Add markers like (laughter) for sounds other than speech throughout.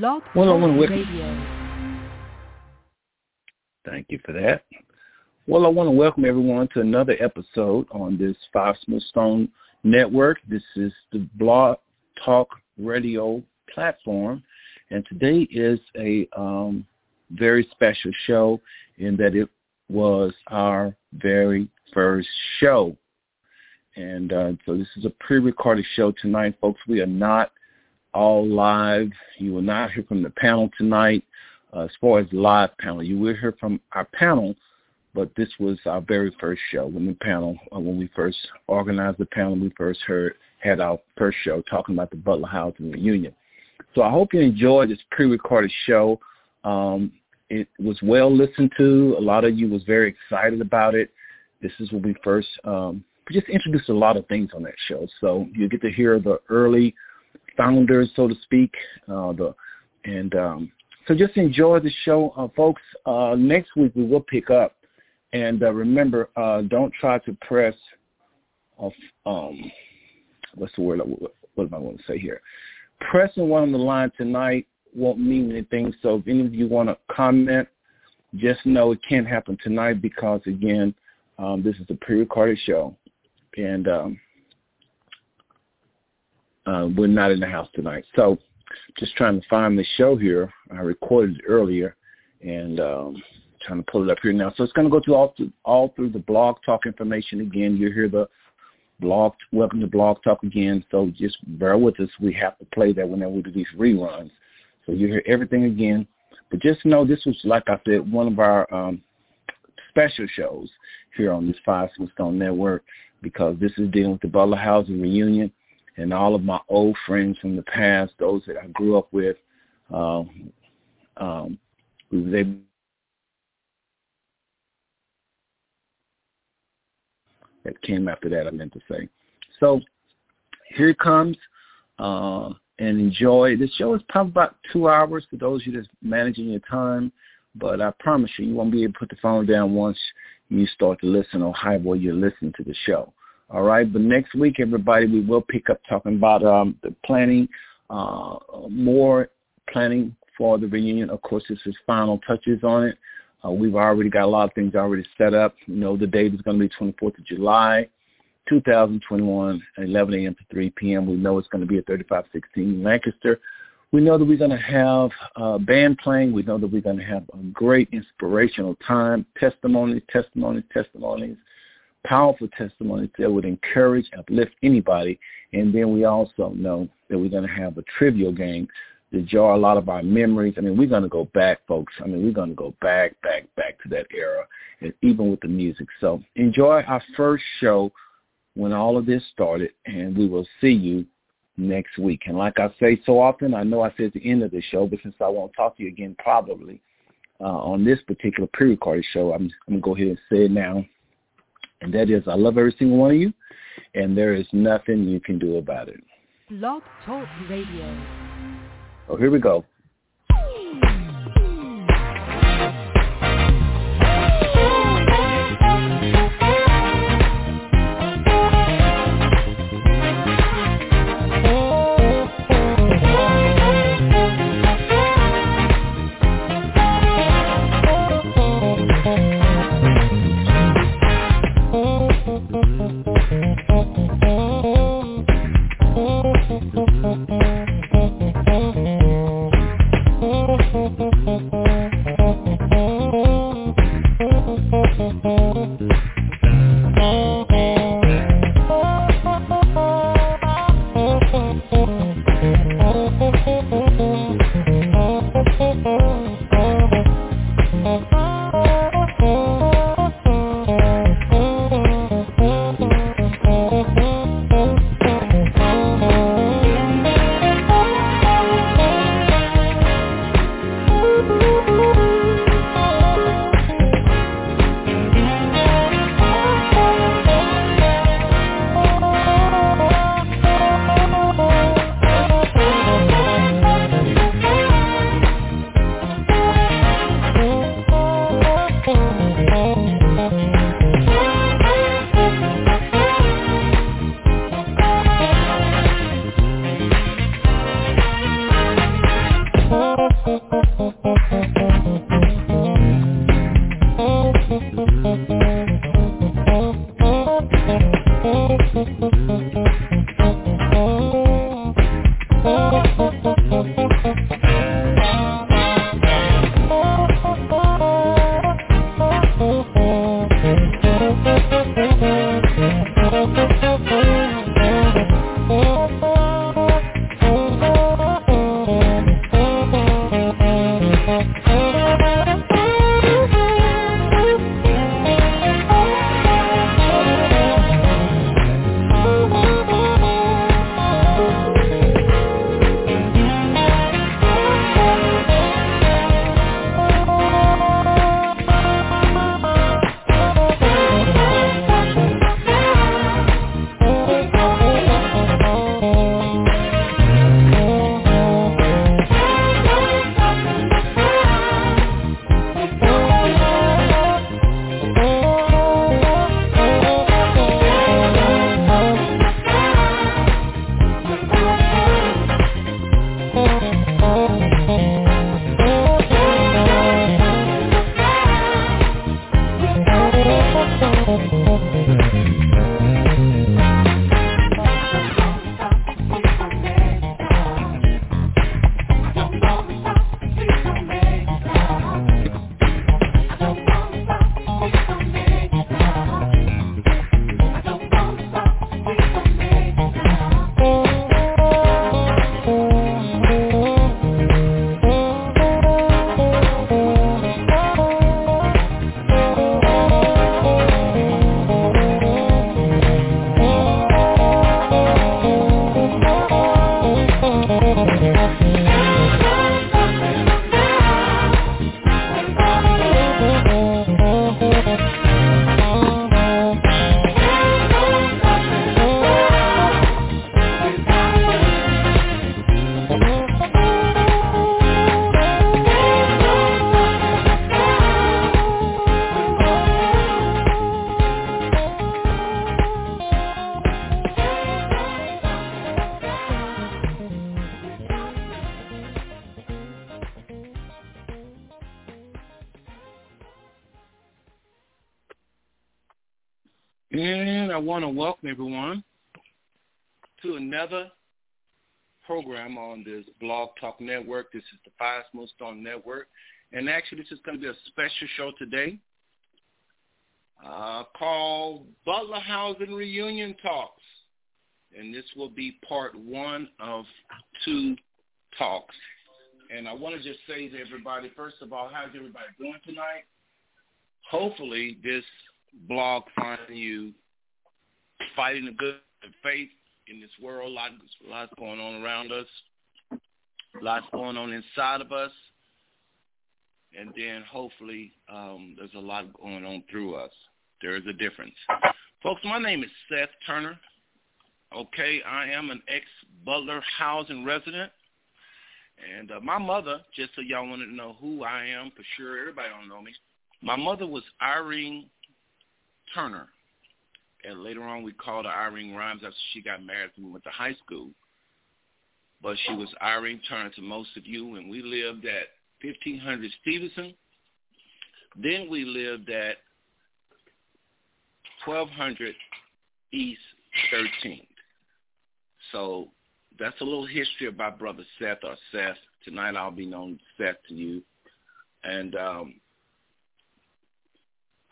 Blog Well, I wanna Talk Radio. Thank you for that. Well, I want to welcome everyone to another episode on this Five Smooth Stone Network. This is the Blog Talk Radio platform, and today is a um, very special show in that it was our very first show. And uh, so this is a pre-recorded show tonight, folks. We are not all live. You will not hear from the panel tonight. Uh, as far as live panel, you will hear from our panel, but this was our very first show when the panel, uh, when we first organized the panel, we first heard had our first show talking about the Butler Housing reunion. So I hope you enjoyed this pre-recorded show. Um, it was well listened to. A lot of you was very excited about it. This is when we first um, we just introduced a lot of things on that show. So you get to hear the early founders, so to speak, uh, the and um, so just enjoy the show, uh, folks. Uh, next week we will pick up, and uh, remember, uh, don't try to press off. Um, what's the word? What, what am I going to say here? Pressing one on the line tonight won't mean anything. So if any of you want to comment, just know it can't happen tonight because again, um, this is a pre-recorded show, and um, uh, we're not in the house tonight. So just trying to find the show here. I recorded it earlier and um, trying to pull it up here now. So it's going to go through all through, all through the blog talk information again. You hear the blog, welcome to blog talk again. So just bear with us. We have to play that whenever we do these reruns. So you hear everything again. But just know this was, like I said, one of our um, special shows here on this Five Stone Network because this is dealing with the Butler Housing reunion and all of my old friends from the past, those that I grew up with. Um, um, we was able that came after that, I meant to say. So here it comes, uh, and enjoy. This show is probably about two hours for those of you that's managing your time, but I promise you, you won't be able to put the phone down once you start to listen or however you're listening to the show. All right, but next week, everybody, we will pick up talking about um, the planning, uh, more planning for the reunion. Of course, this is final touches on it. Uh, we've already got a lot of things already set up. You know, the date is going to be 24th of July, 2021, 11 a.m. to 3 p.m. We know it's going to be at 3516 Lancaster. We know that we're going to have uh, band playing. We know that we're going to have a great inspirational time, testimonies, testimonies, testimonies powerful testimonies that would encourage, uplift anybody. And then we also know that we're going to have a trivial game to jar a lot of our memories. I mean, we're going to go back, folks. I mean, we're going to go back, back, back to that era, and even with the music. So enjoy our first show when all of this started, and we will see you next week. And like I say so often, I know I said at the end of the show, but since I won't talk to you again probably uh, on this particular pre-recorded show, I'm, I'm going to go ahead and say it now and that is I love every single one of you, and there is nothing you can do about it. Blog Talk Radio. Oh, here we go. And I want to welcome everyone to another program on this Blog Talk Network. This is the Five Smooth Stone Network. And actually, this is going to be a special show today uh, called Butler Housing Reunion Talks. And this will be part one of two talks. And I want to just say to everybody, first of all, how's everybody doing tonight? Hopefully this blog finds you fighting the good faith in this world. A lot, lots going on around us. Lots going on inside of us. And then hopefully um, there's a lot going on through us. There is a difference. Folks, my name is Seth Turner. Okay, I am an ex-Butler housing resident. And uh, my mother, just so y'all wanted to know who I am for sure, everybody don't know me. My mother was Irene Turner. And later on we called her Irene Rhymes after she got married when we went to high school. But she was Irene Turner to most of you, and we lived at 1500 Stevenson. Then we lived at 1200 East 13th. So that's a little history about Brother Seth or Seth. Tonight I'll be known Seth to you. And um,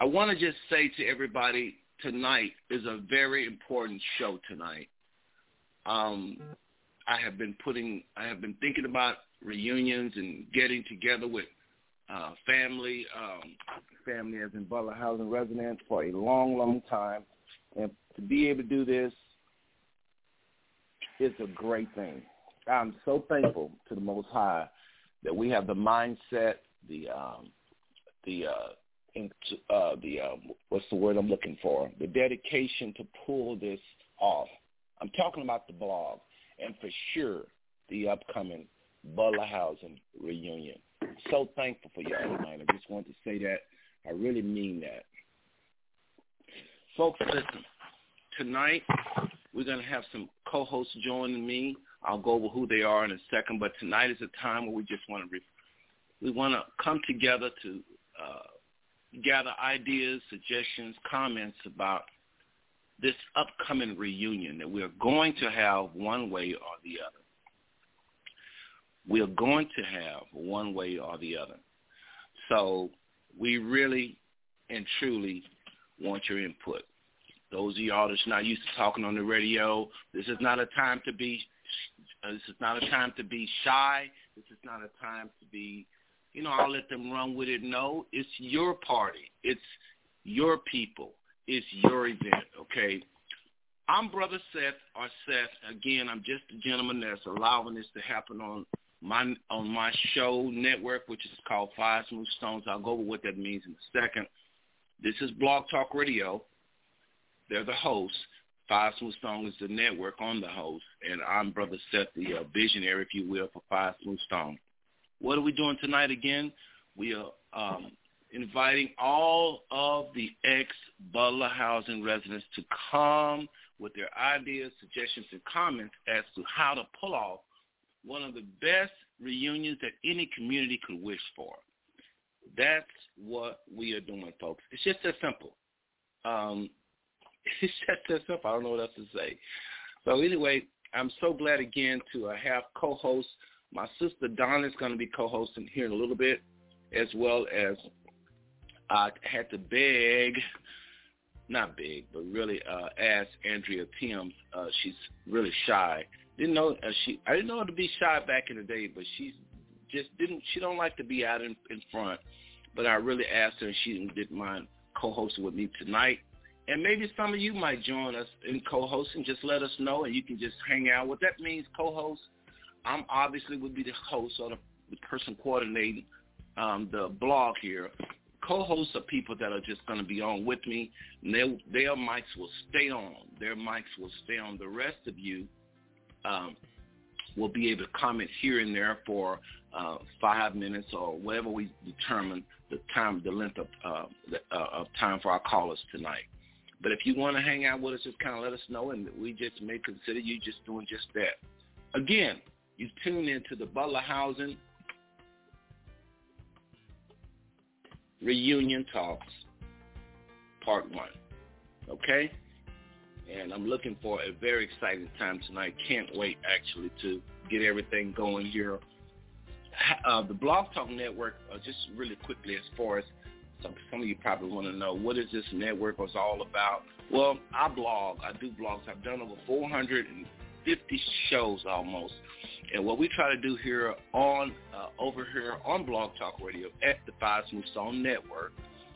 I want to just say to everybody tonight is a very important show tonight. Um, I have been putting, I have been thinking about reunions and getting together with uh, family, um, family as in Butler Housing residents for a long, long time. And to be able to do this is a great thing. I'm so thankful to the Most High that we have the mindset, the um, the uh, uh, the uh, what's the word I'm looking for? The dedication to pull this off. I'm talking about the blog, and for sure the upcoming Butler Housing reunion. So thankful for y'all tonight. I just want to say that. I really mean that. Folks, listen. Tonight we're going to have some co-hosts joining me. I'll go over who they are in a second, but tonight is a time where we just want to re- we want to come together to uh, gather ideas, suggestions, comments about this upcoming reunion that we're going to have one way or the other. We're going to have one way or the other. So we really and truly want your input. Those of y'all that's not used to talking on the radio, this is not a time to be. Uh, this is not a time to be shy. This is not a time to be you know, I'll let them run with it. No, it's your party. It's your people. It's your event, okay? I'm Brother Seth, or Seth. Again, I'm just a gentleman that's allowing this to happen on my on my show network, which is called Five Smooth Stones. I'll go over what that means in a second. This is Blog Talk Radio. They're the hosts. Five Smooth Stones is the network on the host, and I'm Brother Seth, the uh, visionary, if you will, for Five Smooth Stones. What are we doing tonight again? We are um, inviting all of the ex-Butler housing residents to come with their ideas, suggestions, and comments as to how to pull off one of the best reunions that any community could wish for. That's what we are doing, folks. It's just that simple. Um, (laughs) it's just that simple. I don't know what else to say. So anyway, I'm so glad again to uh, have co-hosts my sister Donna is going to be co-hosting here in a little bit, as well as I had to beg, not beg, but really uh, ask Andrea Timms. Uh, she's really shy. Didn't know uh, she. I didn't know her to be shy back in the day, but she's just didn't. She don't like to be out in, in front. But I really asked her, and she didn't mind co-hosting with me tonight. And maybe some of you might join us in co-hosting. Just let us know, and you can just hang out. What that means, co-host I'm obviously would be the host or the, the person coordinating um, the blog here. Co-hosts are people that are just going to be on with me. And their, their mics will stay on. Their mics will stay on. The rest of you um, will be able to comment here and there for uh, five minutes or whatever we determine the time, the length of, uh, the, uh, of time for our callers tonight. But if you want to hang out with us, just kind of let us know, and we just may consider you just doing just that. Again, you tune into the Butler Housing Reunion Talks, Part 1. Okay? And I'm looking for a very exciting time tonight. Can't wait, actually, to get everything going here. Uh, the Blog Talk Network, uh, just really quickly as far as some, some of you probably want to know, what is this network was all about? Well, I blog. I do blogs. I've done over 450 shows almost. And what we try to do here on uh, over here on Blog Talk Radio at the Five Smooth Stone Network,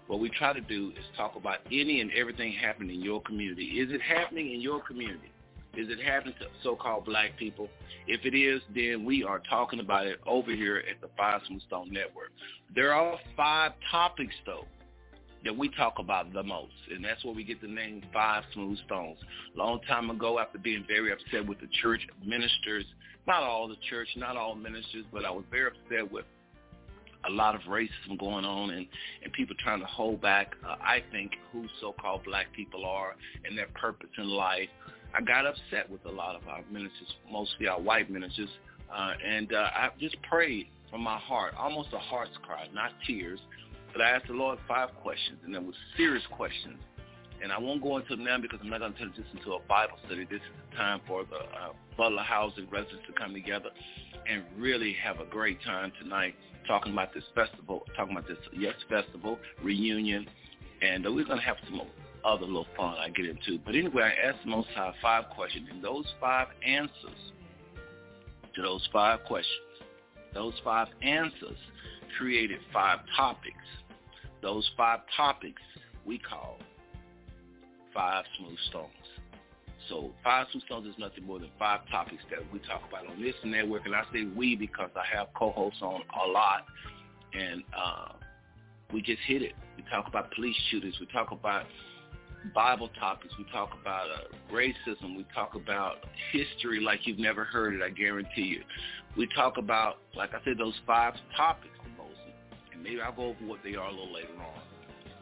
what we try to do is talk about any and everything happening in your community. Is it happening in your community? Is it happening to so-called black people? If it is, then we are talking about it over here at the Five Smooth Stone Network. There are five topics, though, that we talk about the most, and that's where we get the name Five Smooth Stones. Long time ago, after being very upset with the church ministers, not all the church, not all ministers, but I was very upset with a lot of racism going on and, and people trying to hold back, uh, I think, who so-called black people are and their purpose in life. I got upset with a lot of our ministers, mostly our white ministers, uh, and uh, I just prayed from my heart, almost a heart's cry, not tears, but I asked the Lord five questions, and they were serious questions. And I won't go into them now because I'm not going to turn this into a Bible study. This is the time for the uh, Butler Housing residents to come together and really have a great time tonight talking about this festival, talking about this Yes Festival reunion, and uh, we're going to have some other little fun I get into. But anyway, I asked Most High five questions, and those five answers to those five questions, those five answers created five topics. Those five topics we call five smooth stones. So five smooth stones is nothing more than five topics that we talk about on this network, and I say we because I have co-hosts on a lot, and uh, we just hit it. We talk about police shootings. We talk about Bible topics. We talk about uh, racism. We talk about history like you've never heard it, I guarantee you. We talk about, like I said, those five topics, maybe I'll go over what they are a little later on.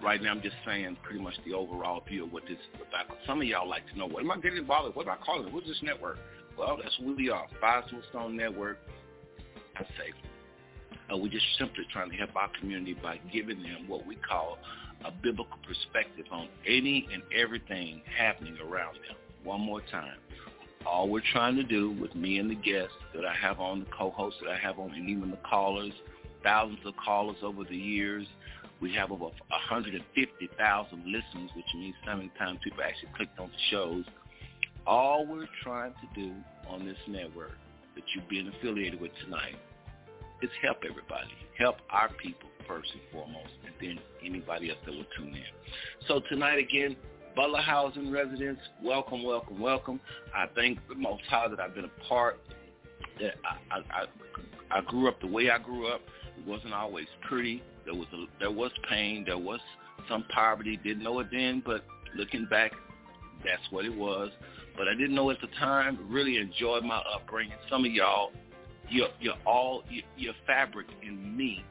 Right now, I'm just saying pretty much the overall view of what this is about. Some of y'all like to know, what am I getting involved with? What am I calling it? What's this network? Well, that's who we are, Five Stone Network. I say, uh, we're just simply trying to help our community by giving them what we call a biblical perspective on any and everything happening around them. One more time. All we're trying to do with me and the guests that I have on, the co-hosts that I have on, and even the callers, thousands of callers over the years. We have over 150,000 listens, which means sometimes people actually clicked on the shows. All we're trying to do on this network that you've been affiliated with tonight is help everybody, help our people first and foremost, and then anybody else that will tune in. So tonight again, Butler Housing residents, welcome, welcome, welcome. I thank the Most High that I've been a part. That I, I, I, I grew up the way I grew up. It wasn't always pretty. There was a, there was pain. There was some poverty. Didn't know it then, but looking back, that's what it was. But I didn't know at the time. Really enjoyed my upbringing. Some of y'all, you're, you're all you're, you're fabric in me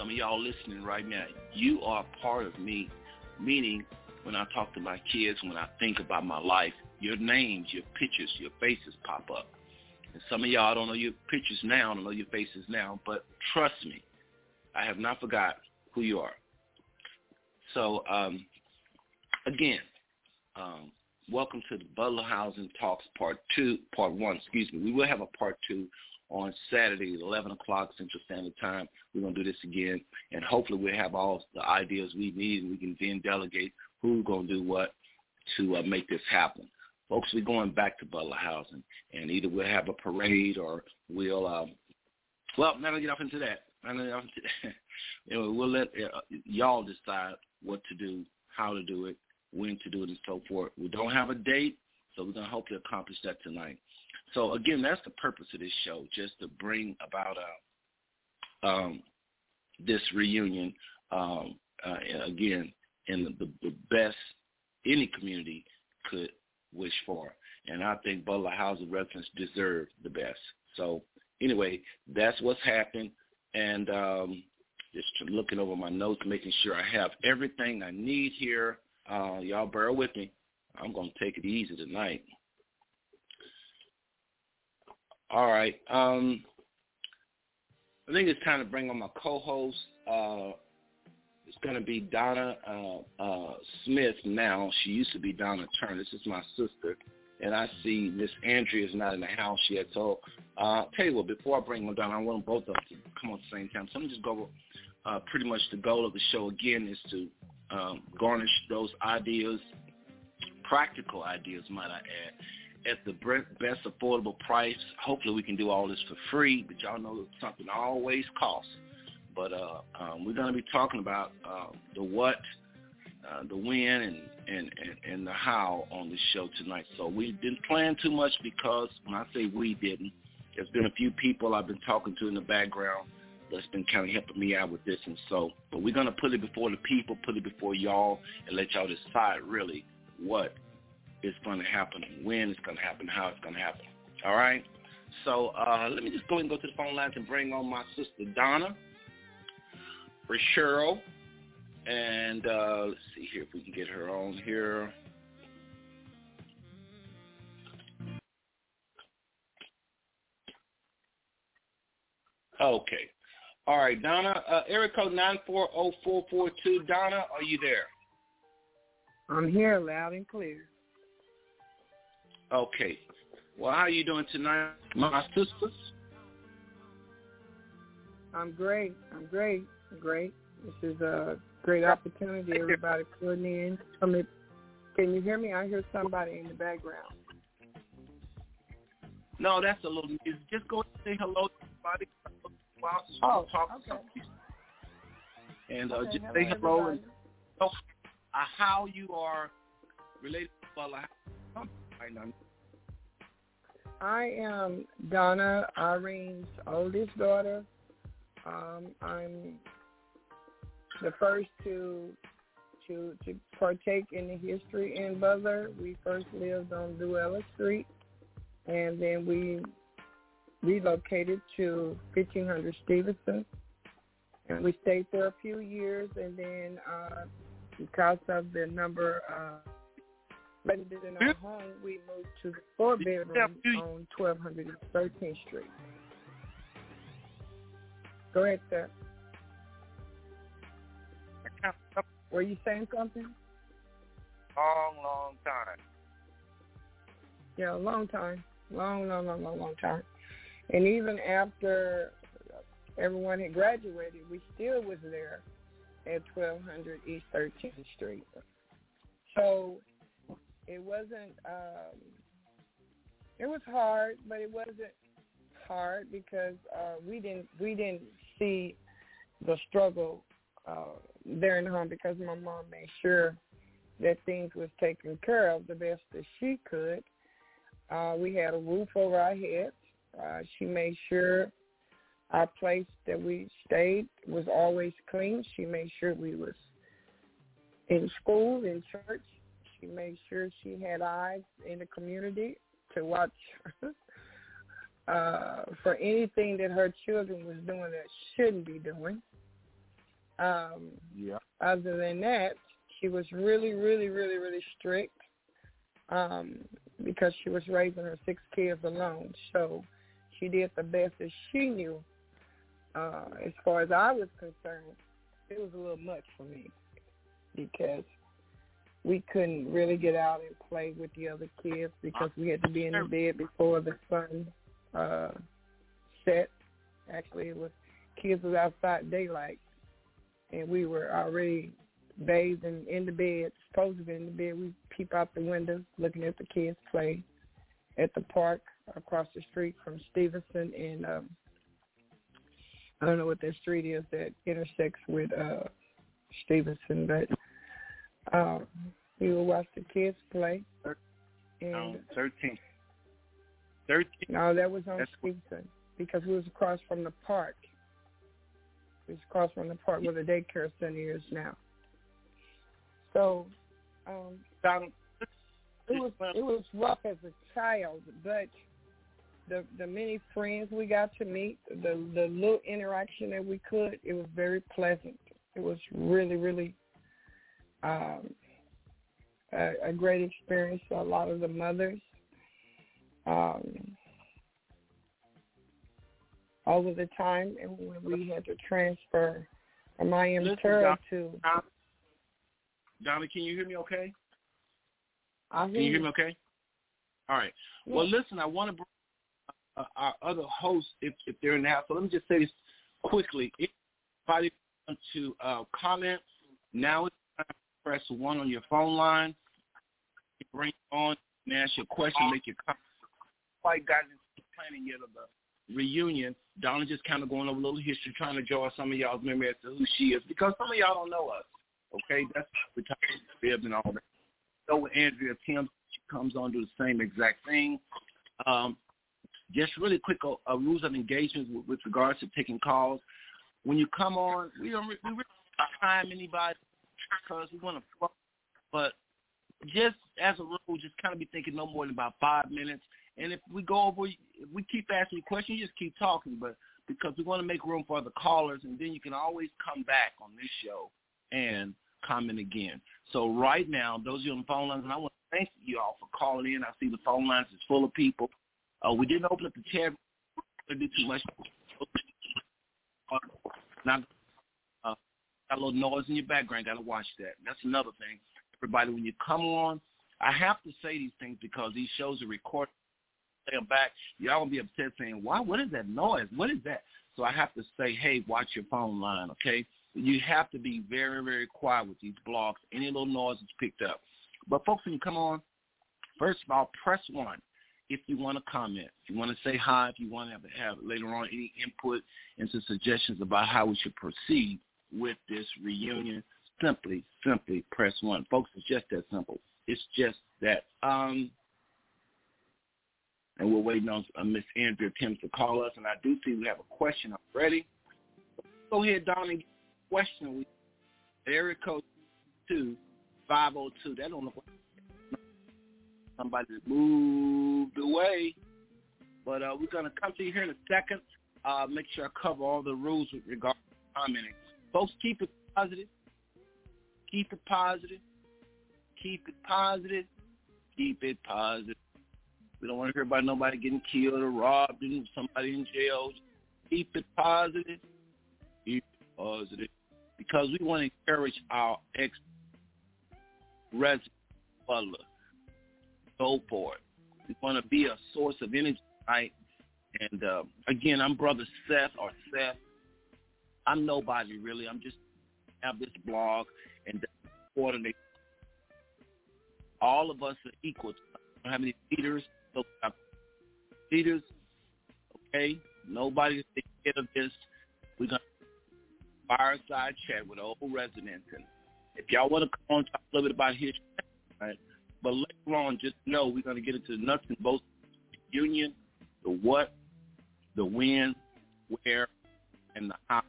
some of y'all listening right now, you are part of me, meaning when I talk to my kids, when I think about my life, your names, your pictures, your faces pop up. And some of y'all don't know your pictures now, don't know your faces now, but trust me, I have not forgot who you are. So, um, again, um, welcome to the Butler Housing Talks Part Two, Part One. Excuse me. We will have a Part Two on Saturday, 11 o'clock Central Standard Time. We're going to do this again, and hopefully we'll have all the ideas we need, and we can then delegate who's going to do what to uh, make this happen. Folks, we're going back to Butler Housing, and either we'll have a parade or we'll, um, well, not to get off into that. Not get off into that. (laughs) anyway, we'll let uh, y'all decide what to do, how to do it, when to do it, and so forth. We don't have a date, so we're going to hopefully accomplish that tonight. So again, that's the purpose of this show, just to bring about uh, um, this reunion um, uh, again in the, the best any community could wish for. And I think Butler Housing residents deserve the best. So anyway, that's what's happened. And um, just looking over my notes, making sure I have everything I need here. Uh, y'all bear with me. I'm going to take it easy tonight. All right. Um, I think it's time to bring on my co-host. Uh, going to be Donna uh, uh, Smith now. She used to be Donna Turner. This is my sister. And I see Miss Andrea is not in the house yet. So uh, tell you what, before I bring them down, I want them both of them to come on at the same time. So let me just go. Uh, pretty much the goal of the show again is to um, garnish those ideas, practical ideas, might I add, at the best affordable price. Hopefully, we can do all this for free, but y'all know something always costs. But uh, um, we're going to be talking about uh, the what, uh, the when, and, and, and, and the how on this show tonight. So we didn't plan too much because when I say we didn't, there's been a few people I've been talking to in the background that's been kind of helping me out with this. And so, but we're going to put it before the people, put it before y'all, and let y'all decide really what is going to happen, when it's going to happen, how it's going to happen. All right? So uh, let me just go and go to the phone lines and bring on my sister Donna for Cheryl. And uh, let's see here if we can get her on here. Okay. All right, Donna. Uh, area code 940442. Donna, are you there? I'm here loud and clear. Okay. Well, how are you doing tonight, my sisters? I'm great. I'm great. Great. This is a great opportunity. Everybody putting in. I mean, can you hear me? I hear somebody in the background. No, that's a little. Just go and say hello to everybody while oh, talk okay. And uh, okay, just hello, say hello everybody. and uh, how you are related to now. I am Donna Irene's oldest daughter. Um, I'm the first to to to partake in the history in Butler. We first lived on Duella Street, and then we relocated to 1500 Stevenson, and we stayed there a few years. And then uh, because of the number of rented in our home, we moved to the four bedroom on 1213th Street. Go ahead, sir. Were you saying something? Long, long time. Yeah, a long time. Long, long, long, long, long time. And even after everyone had graduated, we still was there at 1200 East 13th Street. So it wasn't, um, it was hard, but it wasn't hard because uh, we didn't we didn't see the struggle uh, there in the home because my mom made sure that things was taken care of the best that she could. Uh, we had a roof over our heads. Uh, she made sure our place that we stayed was always clean. She made sure we was in school, in church. She made sure she had eyes in the community to watch (laughs) uh, for anything that her children was doing that shouldn't be doing. Um, yeah. Other than that, she was really, really, really, really strict um, because she was raising her six kids alone. So she did the best that she knew. Uh, as far as I was concerned, it was a little much for me because we couldn't really get out and play with the other kids because we had to be in the bed before the sun uh, set. Actually, it was kids was outside daylight, and we were already bathed and in the bed, supposed to be in the bed. We peep out the window, looking at the kids play at the park across the street from Stevenson and um, I don't know what that street is that intersects with uh, Stevenson, but um, we would watch the kids play. And um, 13. 13. No, that was on That's Stevenson because we was across from the park. Was across from the park where the daycare center is now. So um, Donald, it was it was rough as a child, but the the many friends we got to meet, the the little interaction that we could, it was very pleasant. It was really really um, a, a great experience for a lot of the mothers. Um, over the time, and when we had to transfer Um, I am Listen, Tara Doc- too. Donna, can you hear me okay? I Can you hear me okay? All right. Yeah. Well, listen, I want to bring uh, our other hosts if, if they're in the house. So let me just say this quickly. If anybody wants to uh, comment, now it's time to press one on your phone line. Bring on and ask your question, make your comment. Quite got into the planning yet of the reunion. Donna just kind of going over a little history, trying to draw some of y'all's memory as to who she is, because some of y'all don't know us. Okay, that's the type of bib and all that. So with Andrea Tim, she comes on do the same exact thing. Um, just really quick uh, rules of engagement with, with regards to taking calls. When you come on, we don't we really don't time anybody because we want to but just as a rule, just kind of be thinking no more than about five minutes. And if we go over, if we keep asking questions, you just keep talking. But because we want to make room for the callers, and then you can always come back on this show and comment again. So right now, those of you on the phone lines, and I want to thank you all for calling in. I see the phone lines is full of people. Uh, we didn't open up the chat. to do too much. Now, uh, got a little noise in your background. Got to watch that. That's another thing. Everybody, when you come on, I have to say these things because these shows are recorded. Them back. Y'all gonna be upset saying, "Why? What is that noise? What is that?" So I have to say, "Hey, watch your phone line, okay?" You have to be very, very quiet with these blogs. Any little noise is picked up. But folks, when you come on, first of all, press one if you want to comment, if you want to say hi, if you want to have, have later on any input into suggestions about how we should proceed with this reunion, simply, simply press one. Folks, it's just that simple. It's just that. Um, and we're waiting on uh, Miss Andrea Timms to call us, and I do see we have a question already. Go ahead, Don, and get a question. We area code two five zero two. That don't look like somebody moved away. But uh, we're to come to you here in a second. Uh, make sure I cover all the rules with regard to commenting. Folks, keep it positive. Keep it positive. Keep it positive. Keep it positive. We don't want to hear about nobody getting killed or robbed and somebody in jail. Keep it positive. Keep it positive. Because we want to encourage our ex-resident go for it. We want to be a source of energy, right? And uh, again, I'm Brother Seth or Seth. I'm nobody really. I'm just have this blog and coordinate. All of us are equal. I don't have any leaders. So we leaders, okay? Nobody's scared of this. We're gonna fireside chat with old residents, and if y'all want to come on talk a little bit about history, right? But later on, just know we're to get into the nuts and bolts the union, the what, the when, where, and the how.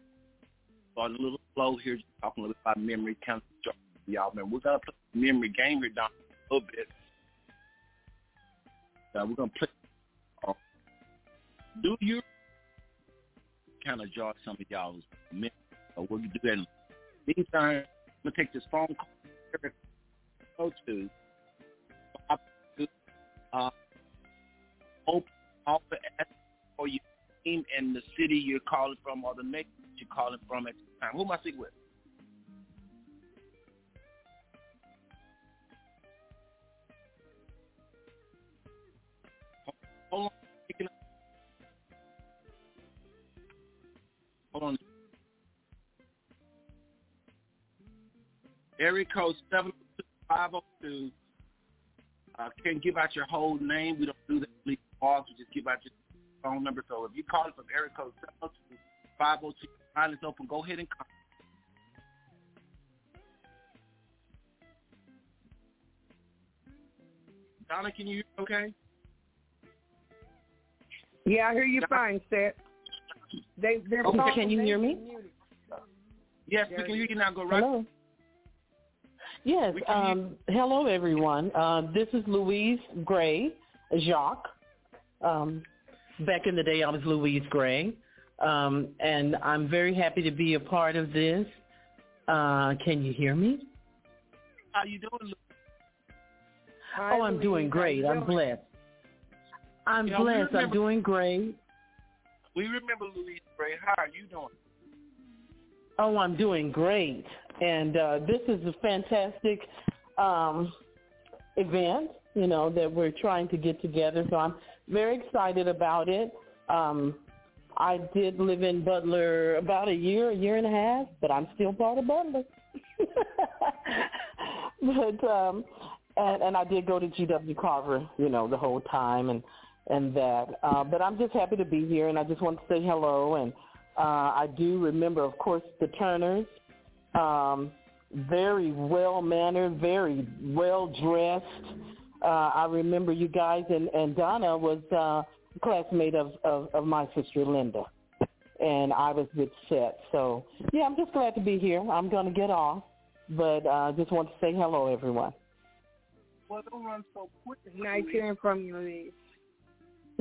Starting a little slow here, just talking a little bit about memory, y'all. Man, we're to play memory game here down a little bit. Uh, we're to play. Uh, do you kind of jog some of y'all's memory? So we'll do that. In the meantime, I'm to take this phone call. Go to uh, open offer for your team and the city you're calling from or the nation you're calling from at the time. Who am I speaking with? Area code 72502 uh, can't give out your whole name. We don't do that. Leave calls. We just give out your phone number. So if you call it from area code 702 502, line is open. Go ahead and call. Donna, can you hear me okay? Yeah, I hear you fine, Seth. They, they're Okay, can you hear me? muted. Yes, we can hear you now. Go right. Hello. Yes. We can hear- Um, hello, everyone. Uh, this is Louise Gray, Jacques. Um, back in the day, I was Louise Gray, um, and I'm very happy to be a part of this. Uh, can you hear me? How you doing? Lou? Hi, oh, I'm Louise. doing great. you I'm blessed. I'm Yeah, we blessed. I'm doing great. We remember Louise Gray. How are you doing? Oh, I'm doing great. And uh, this is a fantastic um, event, you know, that we're trying to get together. So I'm very excited about it. Um, I did live in Butler about a year, a year and a half, but I'm still part of Butler. (laughs) but um and and I did go to GW Carver, you know, the whole time and and that. Uh but I'm just happy to be here and I just want to say hello and uh I do remember of course the Turners. Um very well mannered, very well dressed. Uh I remember you guys and and Donna was uh classmate of, of, of my sister Linda. And I was with Seth. So, yeah, I'm just glad to be here. I'm going to get off, but I uh, just want to say hello, everyone. Well, don't run so quick. Nice hearing from you, Lee.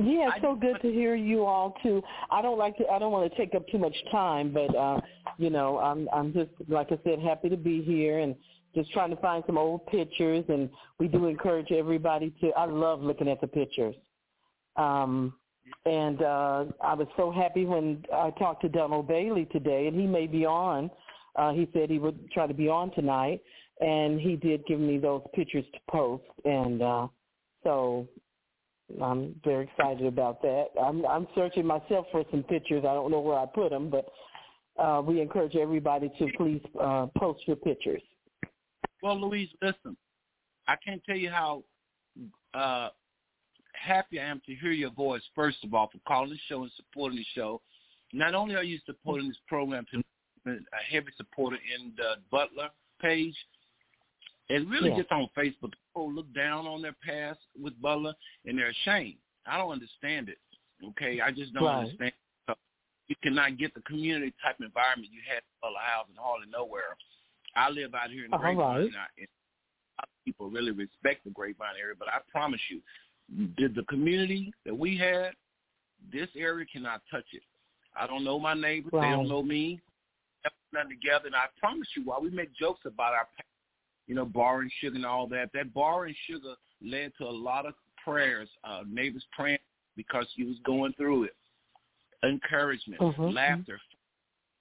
Yeah, it's so good to hear you all too. I don't like to. I don't want to take up too much time, but uh, you know, I'm I'm just like I said, happy to be here and just trying to find some old pictures. And we do encourage everybody to. I love looking at the pictures. Um, and uh, I was so happy when I talked to Donald Bailey today, and he may be on. Uh, he said he would try to be on tonight, and he did give me those pictures to post, and uh, so I'm very excited about that. I'm, I'm searching myself for some pictures. I don't know where I put them, but uh, we encourage everybody to please uh, post your pictures. Well, Louise, listen, I can't tell you how uh, happy I am to hear your voice, first of all, for calling the show and supporting the show. Not only are you supporting this program, to a heavy supporter in the Butler page, and really yeah. just on Facebook, people look down on their past with Butler and they're ashamed. I don't understand it. Okay, I just don't right. understand. So you cannot get the community type environment you had in Butler House and hardly nowhere. I live out here in the uh, Grapevine, right. and, I, and people really respect the Grapevine area, but I promise you, did the community that we had, this area cannot touch it. I don't know my neighbors. Right. They don't know me. Nothing together. And I promise you, while we make jokes about our, you know, borrowing sugar and all that, that borrowing sugar led to a lot of prayers, uh, neighbors praying because he was going through it. Encouragement, mm-hmm. laughter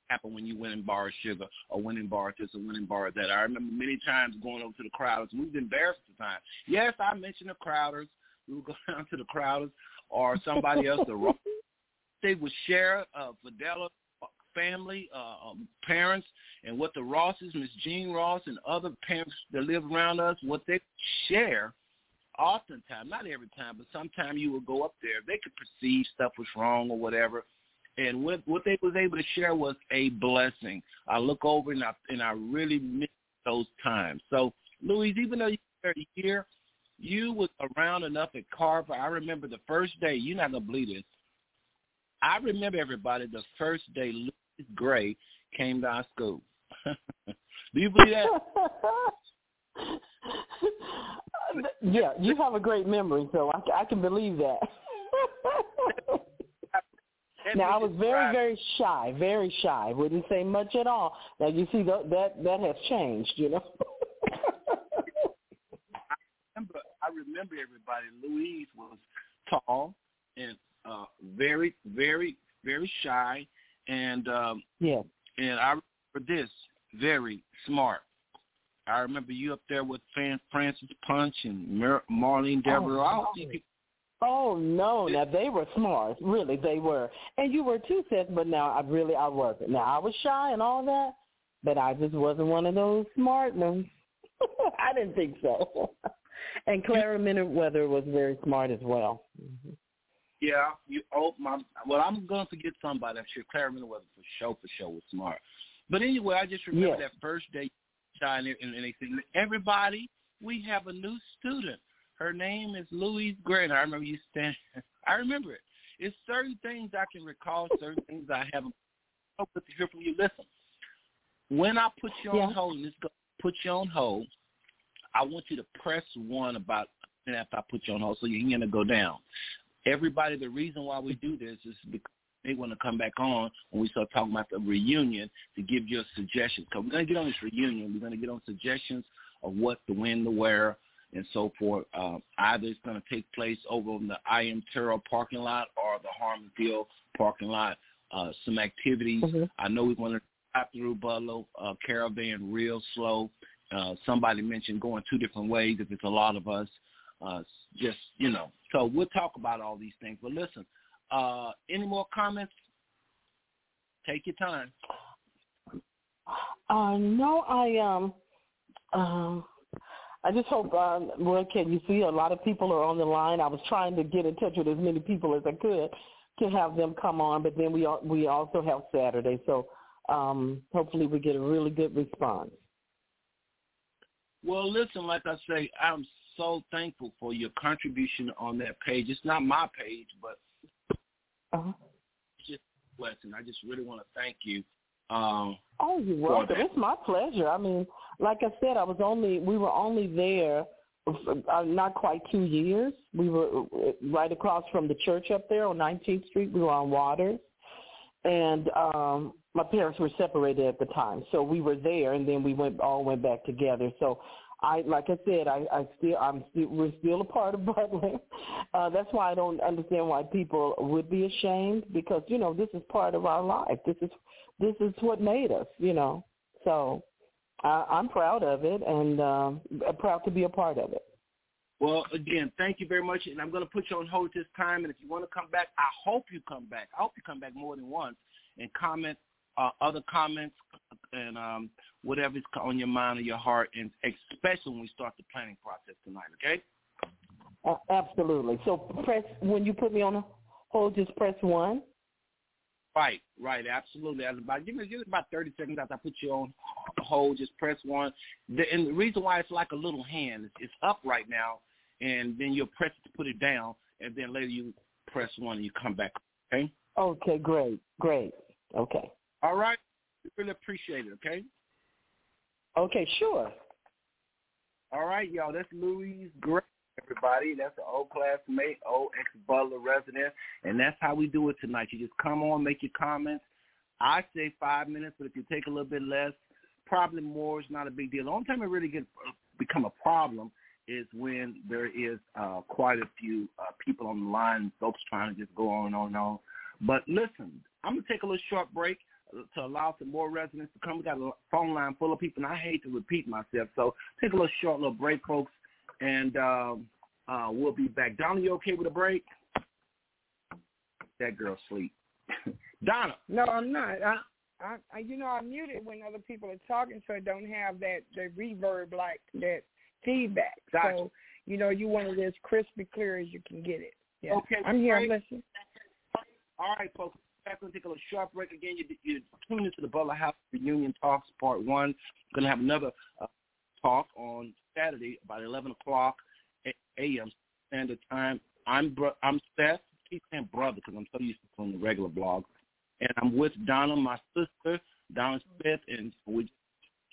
happened when you went and borrowed sugar or went and borrowed this or went and borrowed that. I remember many times going over to the Crowders. We was embarrassed at the time. Yes, I mentioned the Crowders we would go (laughs) down to the Crowders or somebody else. The they would share uh, Fidela family, uh, um, parents, and what the Rosses, Miss Jean Ross, and other parents that live around us, what they share. Oftentimes, not every time, but sometimes you would go up there. They could perceive stuff was wrong or whatever, and what what they was able to share was a blessing. I look over and I and I really miss those times. So, Louise, even though you're here, you was around enough at Carver. I remember the first day. You're not gonna believe this. I remember everybody the first day Gray came to our school. (laughs) Do you believe that? (laughs) yeah, you have a great memory, so I, I can believe that. now I was very, very shy, very shy. Wouldn't say much at all. Now you see that that that has changed, you know. (laughs) I remember, I remember everybody. Louise was tall and uh, very, very, very shy, and um, yeah, and I remember this very smart. I remember you up there with Francis Punch and Mar- Marlene Devereaux. Oh, oh no! Now they were smart, really they were, and you were too, Seth. But now I really I wasn't. Now I was shy and all that, but I just wasn't one of those smart ones. (laughs) I didn't think so. (laughs) And Clara Minute-Weather was very smart as well. Mm-hmm. Yeah, you. Oh my. Well, I'm going to forget somebody. I'm sure Clara Minute-Weather for sure, for sure was smart. But anyway, I just remember yes. that first day, and anything. Everybody, we have a new student. Her name is Louise Gray. And I remember you standing. (laughs) I remember it. It's certain things I can recall, certain things I haven't. Hope to hear from you. Listen, when I put you on yeah. hold, and this go put you on hold, I want you to press one about and after I put you on hold so you're going to go down. Everybody, the reason why we do this is because they want to come back on when we start talking about the reunion to give you suggestions. Because we're going to get on this reunion. We're going to get on suggestions of what to win, to wear, and so forth. Uh, either it's going to take place over in the I.M. Terrell parking lot or the Harmonville parking lot. Uh, some activities. Mm-hmm. I know we want to drive through Butler uh, caravan real slow. Uh, somebody mentioned going two different ways if it's a lot of us. Uh, just you know, so we'll talk about all these things. But listen, uh, any more comments? Take your time. Uh, no, I um, um, I just hope. Uh, well, can you see a lot of people are on the line? I was trying to get in touch with as many people as I could to have them come on, but then we we also have Saturday, so um, hopefully we get a really good response. Well, listen, like I say, I'm so thankful for your contribution on that page. It's not my page, but uh-huh. it's just a blessing. I just really want to thank you. Um, oh, you're welcome. It's my pleasure. I mean, like I said, I was only we were only there uh, not quite two years. We were uh, right across from the church up there on 19th Street. We were on Waters, and um, my parents were separated at the time, so we were there, and then we went all went back together. So I, like I said, I, I still, I'm still, we're still a part of (laughs) Butler. Uh, that's why I don't understand why people would be ashamed because you know this is part of our life. This is, this is what made us. You know, so I, I'm proud of it and um, proud to be a part of it. Well, again, thank you very much, and I'm going to put you on hold this time. And if you want to come back, I hope you come back. I hope you come back more than once and comment uh, other comments and um, whatever's on your mind or your heart, and especially when we start the planning process tonight. Okay? Uh, absolutely. So press when you put me on hold, just press one. Right, right, absolutely. As about give me about thirty seconds after I put you on hold, just press one. The, and the reason why it's like a little hand, it's, it's up right now, and then you'll press it to put it down, and then later you press one and you come back. Okay. Okay, great, great. Okay. All right. We really appreciate it, okay? Okay, sure. All right, y'all. That's Louise Gray, everybody. That's an old classmate, old ex-Butler resident. And that's how we do it tonight. You just come on, make your comments. I say five minutes, but if you take a little bit less, probably more is not a big deal. The only time it really gets become a problem is when there is uh, quite a few uh, people on the line, folks trying to just go on and on and on. But listen, I'm going to take a little short break to allow some more residents to come. We got a phone line full of people, and I hate to repeat myself. So take a little short little break, folks, and um, uh, we'll be back. Donna, you okay with a break? That girl sleep. (laughs) Donna. No, I'm not. I, I, I, you know, I mute it when other people are talking, so I don't have that the reverb like that feedback. Gotcha. So, you know, you want it as crispy clear as you can get it. Yeah. Okay. I'm here. I'm listening. All right, folks going to take a little short break again. You, you're tuning into the Butler House Reunion Talks Part 1. We're going to have another uh, talk on Saturday about 11 o'clock a.m. Standard Time. I'm bro- I'm Seth. Keep saying brother because I'm so used to doing the regular blog. And I'm with Donna, my sister, Donna Smith, and we're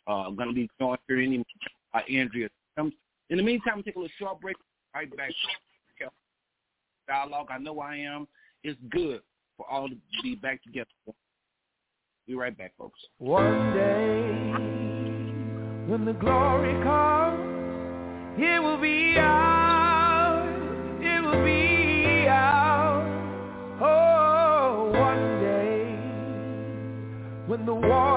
uh, going to be joined here in by Andrea. In the meantime, take a little short break. Right back. Dialogue. I know I am. It's good for all to be back together. Be right back, folks. One day, when the glory comes, it will be ours. It will be ours. Oh, one day, when the war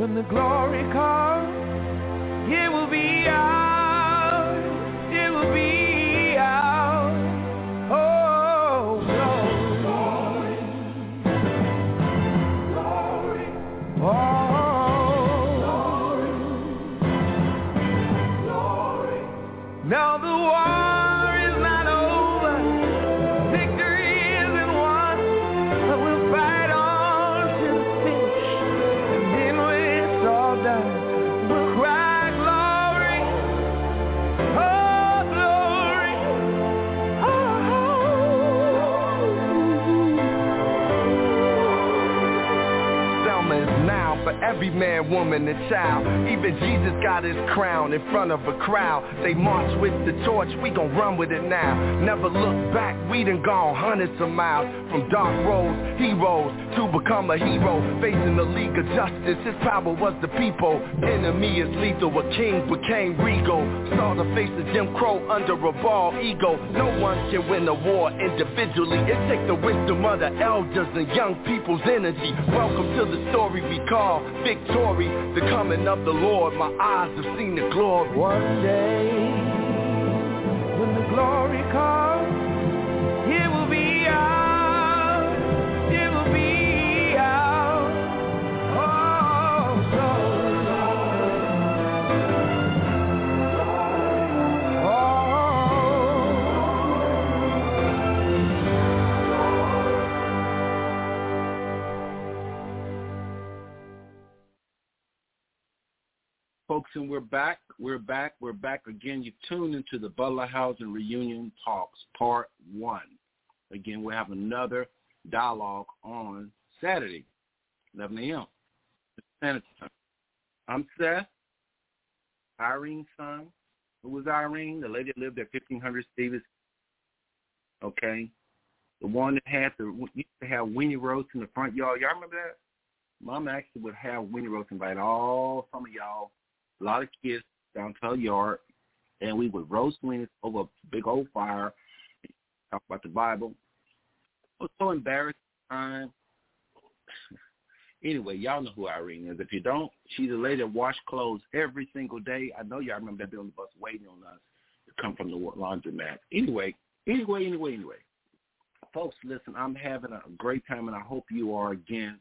when the glory comes, it will be woman, and child. Even Jesus got his crown in front of a crowd. They march with the torch, we gon' run with it now. Never look back, we done gone hundreds of miles. From dark roads, heroes, to become a hero. Facing the League of Justice, his power was the people. Enemy is lethal, a king became regal. Saw the face of Jim Crow under a ball ego. No one can win a war individually. It takes the wisdom of the elders and young people's energy. Welcome to the story we call victory. The coming of the Lord. My eyes have seen the glory. One day, when the glory comes, and we're back. We're back. We're back again. You've tuned into the Butler Housing Reunion Talks, Part 1. Again, we have another dialogue on Saturday, 11 a.m. Time. I'm Seth, Irene's son. Who was Irene? The lady that lived at 1500 Stevens. Okay. The one that had the, used to have Winnie roast in the front yard. Y'all remember that? Mom actually would have Winnie roast invite all some of y'all a lot of kids down to our yard, and we would roast wings over a big old fire, talk about the Bible. It was so embarrassing time. anyway, y'all know who Irene is. If you don't, she's a lady that wash clothes every single day. I know y'all remember that on the bus waiting on us to come from the laundromat. Anyway, anyway, anyway, anyway. Folks, listen, I'm having a great time, and I hope you are again.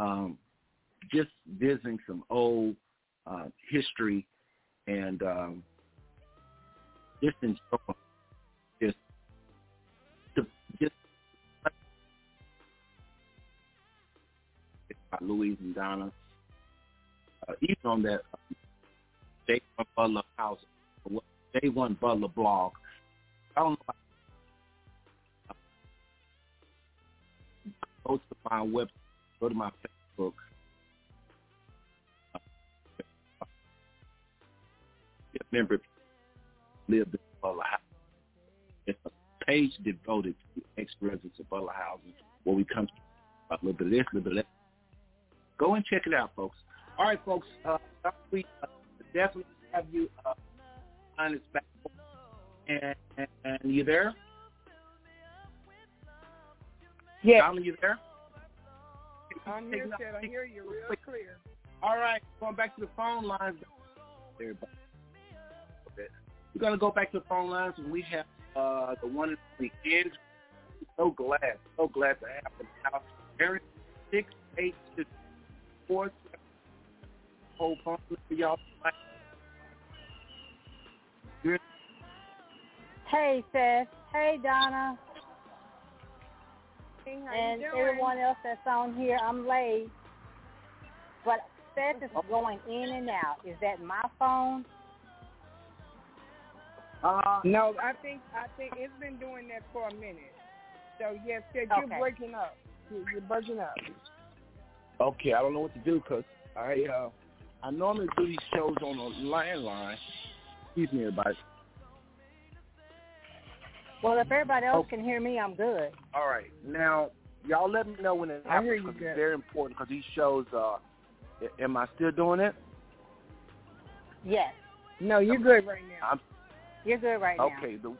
Um, just visiting some old uh, history and um, enjoy just to, just by Louise and Donna. Uh, even on that Day One Butler House, Day One Butler blog. I don't know. Uh, go to my website, go to my Facebook. Member lived in Butler House. It's a page devoted to ex-residents of Butler Housing where we come to a little bit of this, a little bit of that. Go and check it out, folks. All right, folks. Uh, we uh, definitely have you uh, on this back. And, and, and you there? Yes. Donna, you there? I'm here, Ted. I hear you real clear. All right, going back to the phone lines. Everybody. We're going to go back to the phone lines, and we have uh, the one and only Andrew. So glad, so glad to have him now. Aaron, six eight six four seven. Hold phone for y'all. You're- Hey, Seth. Hey, Donna. Hey, and everyone else that's on here. I'm late. But Seth is going in and out. Is that my phone? Uh, No, I think I think it's been doing that for a minute. So yes, Ted, you're Okay. breaking up. You're, you're breaking up. okay, I don't know what to do because I uh, I normally do these shows on a landline. Excuse me, everybody. Well, if everybody else Okay. can hear me, I'm good. All right, now y'all let me know when it I happens you because it's very important because these shows. Uh, am I still doing it? Yes, No, you're good right now. I'm you're good right now. Okay. The,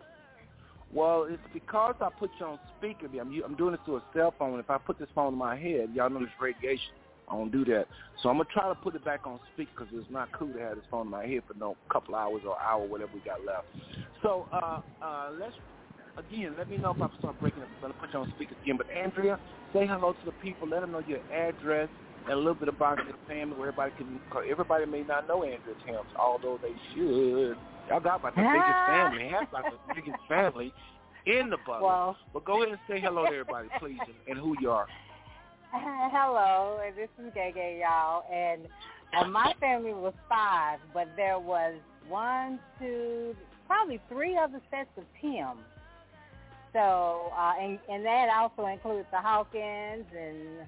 well, it's because I put you on speaker. I'm, I'm doing this through a cell phone. If I put this phone in my head, y'all know there's radiation. I don't do that. So I'm gonna try to put it back on speaker because it's not cool to have this phone in my head for no couple hours or hour, whatever we got left. So uh, uh, let's again. Let me know if I start breaking up. I'm gonna put you on speaker again. But Andrea, say hello to the people. Let them know your address and a little bit about your family, where everybody can. Cause everybody may not know Andrea Thames, although they should. Y'all got about the biggest family. Have about the (laughs) biggest family in the bubble. Well, but go ahead and say hello to everybody, please, and, and who you are. (laughs) hello, this is Gay Gay, y'all. And uh, my family was five, but there was one, two, probably three other sets of Tim. So, uh, and, and that also includes the Hawkins and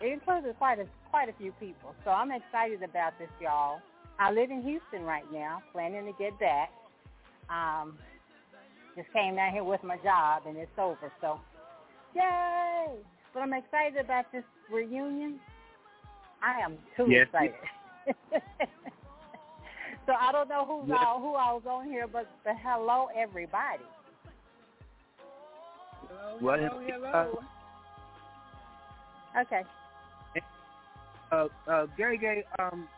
it included quite a quite a few people. So I'm excited about this, y'all. I live in Houston right now, planning to get back. Um, just came down here with my job, and it's over. So, yay! But I'm excited about this reunion. I am too Yes. excited. (laughs) so I don't know who's Yes. all who I was on here, but the hello everybody. Hello, Well, hello, if- hello. Okay. Uh, uh, Gay Gay, um,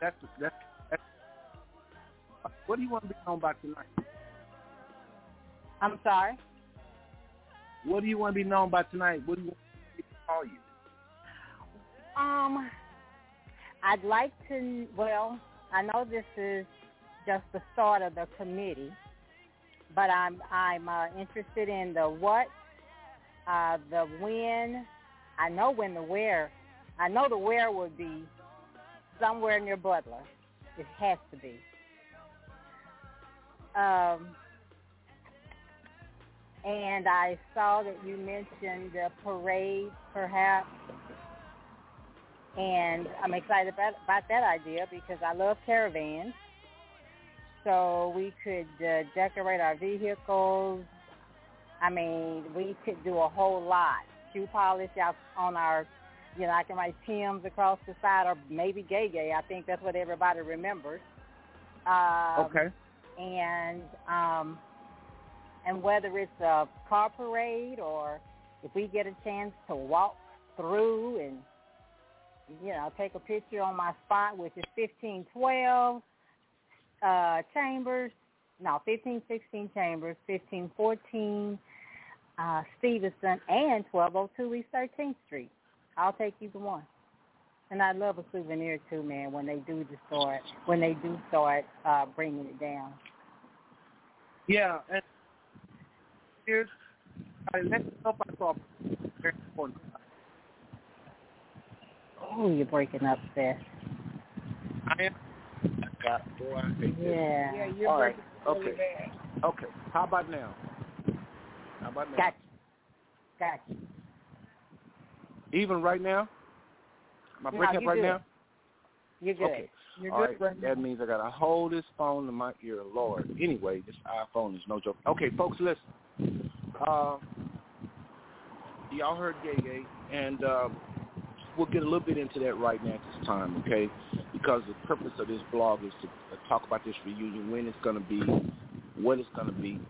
that's that's. that's what do you want to be known by tonight? I'm sorry. What do you want to be known by tonight? What do you want to call you? Um, I'd like to. Well, I know this is just the start of the committee, but I'm I'm uh, interested in the what, uh, the when. I know when the where. I know the where would be somewhere near Butler. It has to be. Um, and I saw that you mentioned the parade, perhaps and I'm excited about, about that idea because I love caravans. So we could uh, decorate our vehicles. I mean, we could do a whole lot. Shoe polish out on our, you know, I can write Tim's across the side or maybe Gay Gay. I think that's what everybody remembers. Um, Okay. And um, and whether it's a car parade or if we get a chance to walk through and you know, take a picture on my spot, which is 1512 uh, Chambers. No, 1516 Chambers, 1514 uh, Stevenson, and 1202 East 13th Street. I'll take either one. And I love a souvenir too, man. When they do the start, when they do start uh, bringing it down. Yeah, and here's I let's know if I saw. Oh, you're breaking up, Seth. I am. God, boy, I hate this. Yeah. Yeah, you're All right. breaking really Okay. bad. Okay. How about now? How about now? Gotcha. Gotcha. Even right now? Am I No, breaking up right good. now? You're good. Okay. You're All good right. That means I got to hold this phone to my ear, Lord. Anyway, this iPhone is no joke. Okay, folks, listen. Uh, y'all heard Gay Gay, and uh, we'll get a little bit into that right now at this time, okay? Because the purpose of this blog is to talk about this reunion, when it's going to be, what it's going to be.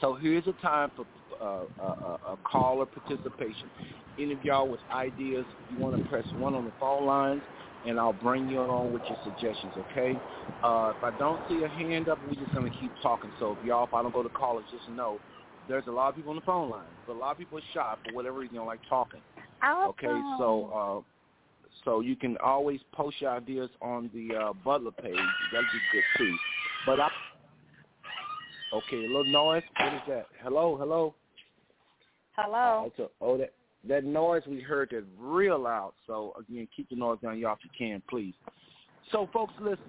So here's a time for a, a, or participation. Any of y'all with ideas, you want to press one on the phone lines, and I'll bring you on with your suggestions, okay? Uh, if I don't see a hand up, we're just going to keep talking. So if y'all, if I don't go to callers, just know there's a lot of people on the phone line. But a lot of people are shy for whatever reason, don't like talking. Okay, so uh, so you can always post your ideas on the uh, Butler page. That'd be good too. But I okay, a little noise. What is that? Hello, hello. Hello. Uh, That's a, oh, that that noise we heard that real loud. So again, keep the noise down, y'all, if you can, please. So, folks, listen.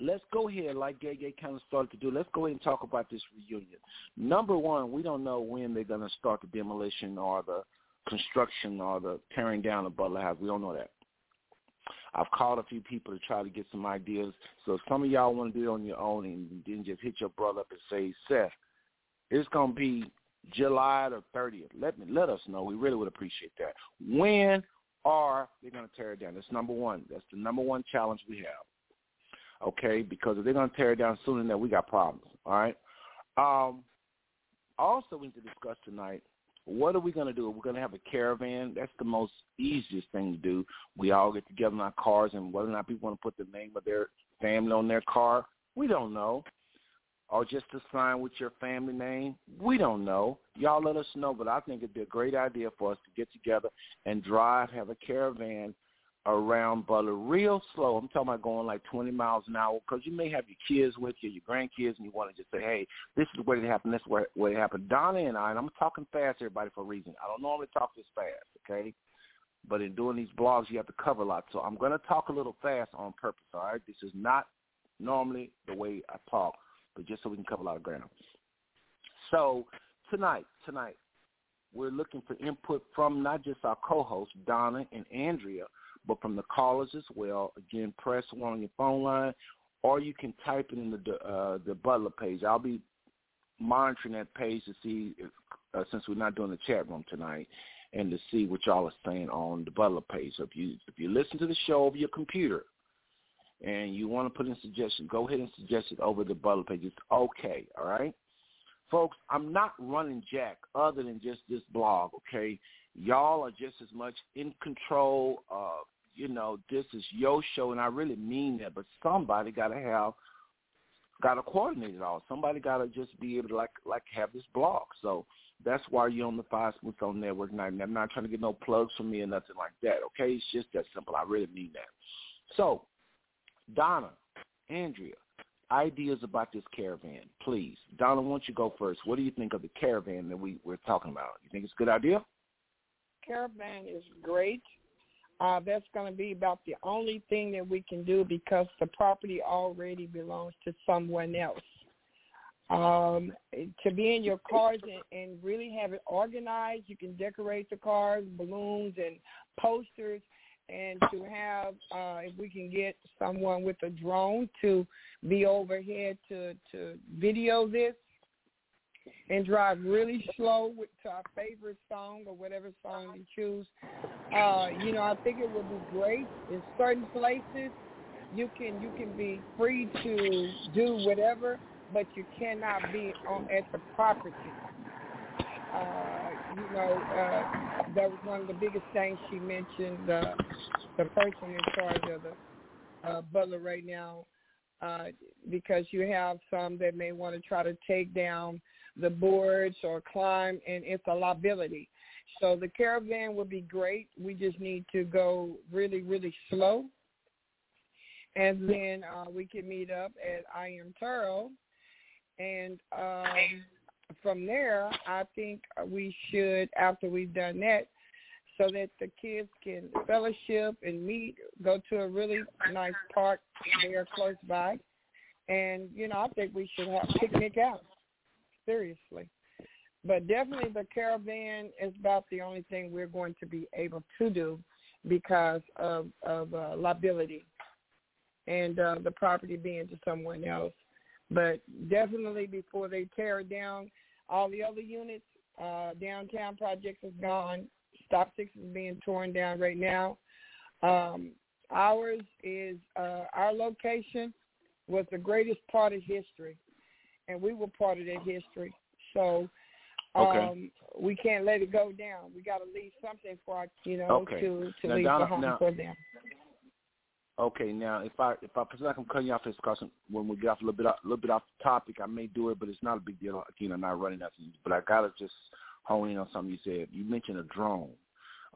Let's go ahead, like Gay Gay kind of started to do. Let's go ahead and talk about this reunion. Number one, we don't know when they're going to start the demolition or the construction or the tearing down of Butler House. We don't know that. I've called a few people to try to get some ideas. So if some of y'all want to do it on your own and then just hit your brother up and say, Seth, it's going to be July the 30th. Let me let us know. We really would appreciate that. When are they going to tear it down? That's number one. That's the number one challenge we have. Okay, because if they're going to tear it down sooner than that, we got problems. All right. Um, also, we need to discuss tonight. What are we going to do? We're going to have a caravan. That's the most easiest thing to do. We all get together in our cars, and whether or not people want to put the name of their family on their car, we don't know or just to sign with your family name? We don't know. Y'all let us know, but I think it'd be a great idea for us to get together and drive, have a caravan around Butler real slow. I'm talking about going like 20 miles an hour because you may have your kids with you, your grandkids, and you want to just say, hey, this is where it happened, this is where, where it happened. Donna and I, and I'm talking fast, everybody, for a reason. I don't normally talk this fast, okay? But in doing these blogs, you have to cover a lot. So I'm going to talk a little fast on purpose, all right? This is not normally the way I talk but just so we can cover a lot of ground. So tonight, tonight, we're looking for input from not just our co-hosts, Donna and Andrea, but from the callers as well. Again, press one on your phone line, or you can type it in the uh, the Butler page. I'll be monitoring that page to see, if, uh, since we're not doing the chat room tonight, and to see what y'all are saying on the Butler page. So if you if you listen to the show over your computer, and you want to put in suggestions, go ahead and suggest it over the Butler page. It's okay, all right? Folks, I'm not running Jack other than just this blog, okay? Y'all are just as much in control of, you know, this is your show, and I really mean that, but somebody got to have, got to coordinate it all. Somebody got to just be able to, like, like have this blog. So that's why you're on the Five Smooth Stone Network I'm not trying to get no plugs from me or nothing like that, okay? It's just that simple. I really mean that. So Donna, Andrea, ideas about this caravan, please. Donna, why don't you go first? What do you think of the caravan that we, we're talking about? You think it's a good idea? Caravan is great. Uh, that's going to be about the only thing that we can do because the property already belongs to someone else. Um, to be in your cars and, and really have it organized, you can decorate the cars, balloons and posters and to have uh, if we can get someone with a drone to be overhead to to video this and drive really slow with, to our favorite song or whatever song you choose. Uh, you know, I think it would be great in certain places. You can you can be free to do whatever, but you cannot be on at the property. Uh, you know, uh, that was one of the biggest things she mentioned. Uh, the person in charge of the uh, Butler right now, uh, because you have some that may want to try to take down the boards or climb, and it's a liability. So the caravan would be great. We just need to go really, really slow. And then uh, we can meet up at I Am Turo. And um, from there, I think we should, after we've done that, so that the kids can fellowship and meet, go to a really nice park there close by. And, you know, I think we should have picnic out, seriously. But definitely the caravan is about the only thing we're going to be able to do because of, of uh, liability and uh, the property being to someone else. But definitely before they tear down, all the other units, uh, downtown projects is gone. Stop Six is being torn down right now. Um, ours is uh, our location was the greatest part of history, and we were part of that history. So um, okay. we can't let it go down. We got to leave something for our, you know, Okay. to to Now, leave Donna, behind now- for them. Okay, now if I if I feel like I'm cutting you off this discussion when we get off a little bit a little bit off topic, I may do it, but it's not a big deal. Again, I'm not running nothing, but I gotta just hone in on something you said. You mentioned a drone.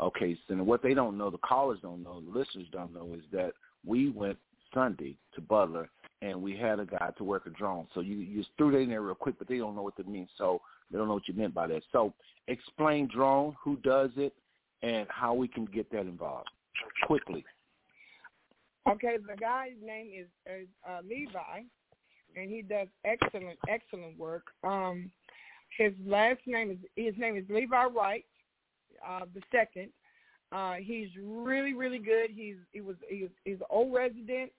Okay, so what they don't know, the callers don't know, the listeners don't know, is that we went Sunday to Butler and we had a guy to work a drone. So you you just threw that in there real quick, but they don't know what that means. So they don't know what you meant by that. So explain drone, who does it, and how we can get that involved quickly. Okay, the guy's name is, is uh, Levi, and he does excellent, excellent work. Um, his last name is his name is Levi Wright, uh, the second. Uh, he's really, really good. He's he was he's, he's an old resident,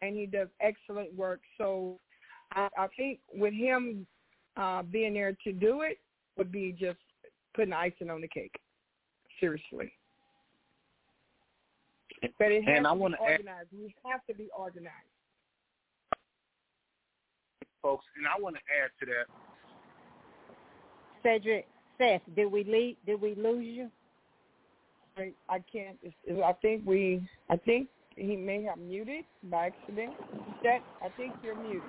and he does excellent work. So I, I think with him uh, being there to do it would be just putting icing on the cake. Seriously. But it has And I be wanna add- We have to be organized. folks, and I want to add to that. Cedric, Seth, did we leave? Did we lose you? I, I can't. It's, it's, I think we. I think he may have muted by accident. Seth, I think you're muted.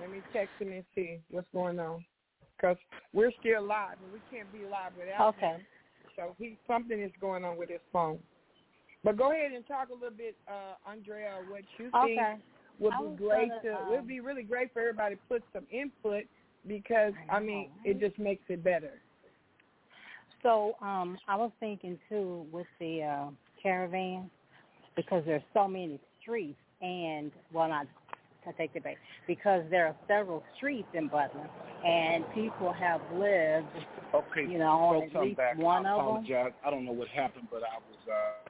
Let me text him and see what's going on, because we're still live and we can't be live without Okay. him. So he something is going on with his phone. But go ahead and talk a little bit, uh, Andrea, what you think Okay. would I be great gonna, to. um, it would be really great for everybody to put some input because I I mean it just makes it better. So um, I was thinking too with the uh, caravan because there's so many streets and well not I take it back because there are several streets in Butler, and people have lived, Okay, you know, on at I'm least back. one I of them. apologize. I don't know what happened, but I was. uh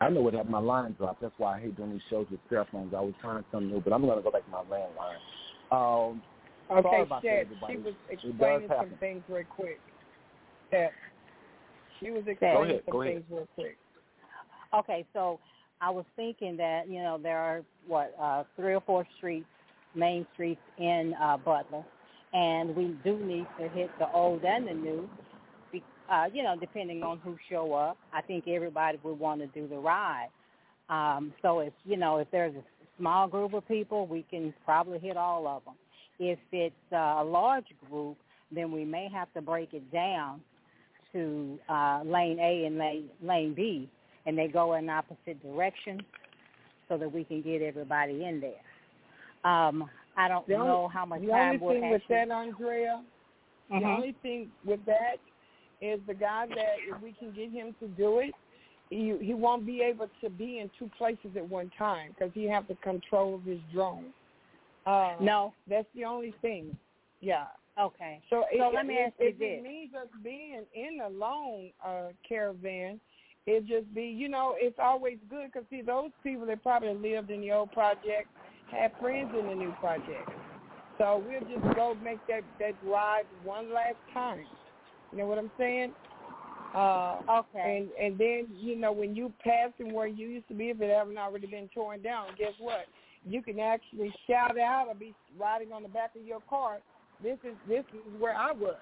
I know what happened. My line dropped. That's why I hate doing these shows with cell phones. I was trying to something new, but I'm going to go back to my landline. Um, Sorry Okay, about that, Shed, everybody. she was explaining some happen. things real quick. That she was explaining ahead, some go ahead. things real quick. Okay, so I was thinking that you know there are what uh, three or four streets, main streets in uh, Butler, and we do need to hit the old and the new. Uh, you know, depending on who show up, I think everybody would want to do the ride. Um, so if you know if there's a small group of people, we can probably hit all of them. If it's uh, a large group, then we may have to break it down to uh, lane A and lane lane B and they go in opposite directions so that we can get everybody in there. Um, I don't The only- know how much time we'll The only thing with that, Andrea, the Mhm. only thing with that is the guy that if we can get him to do it, he he won't be able to be in two places at one time because he have to control of his drone. Uh, No. that's the only thing. Yeah. Okay. So, So if, let me if, ask you if this. it means us being in a lone uh, caravan, it just be you know it's always good because see those people that probably lived in the old project have friends in the new project. So we'll just go make that that ride one last time. You know what I'm saying? Uh, Okay. and and then you know when you passing where you used to be, if it haven't already been torn down, guess what? You can actually shout out or be riding on the back of your car. This is this is where I was.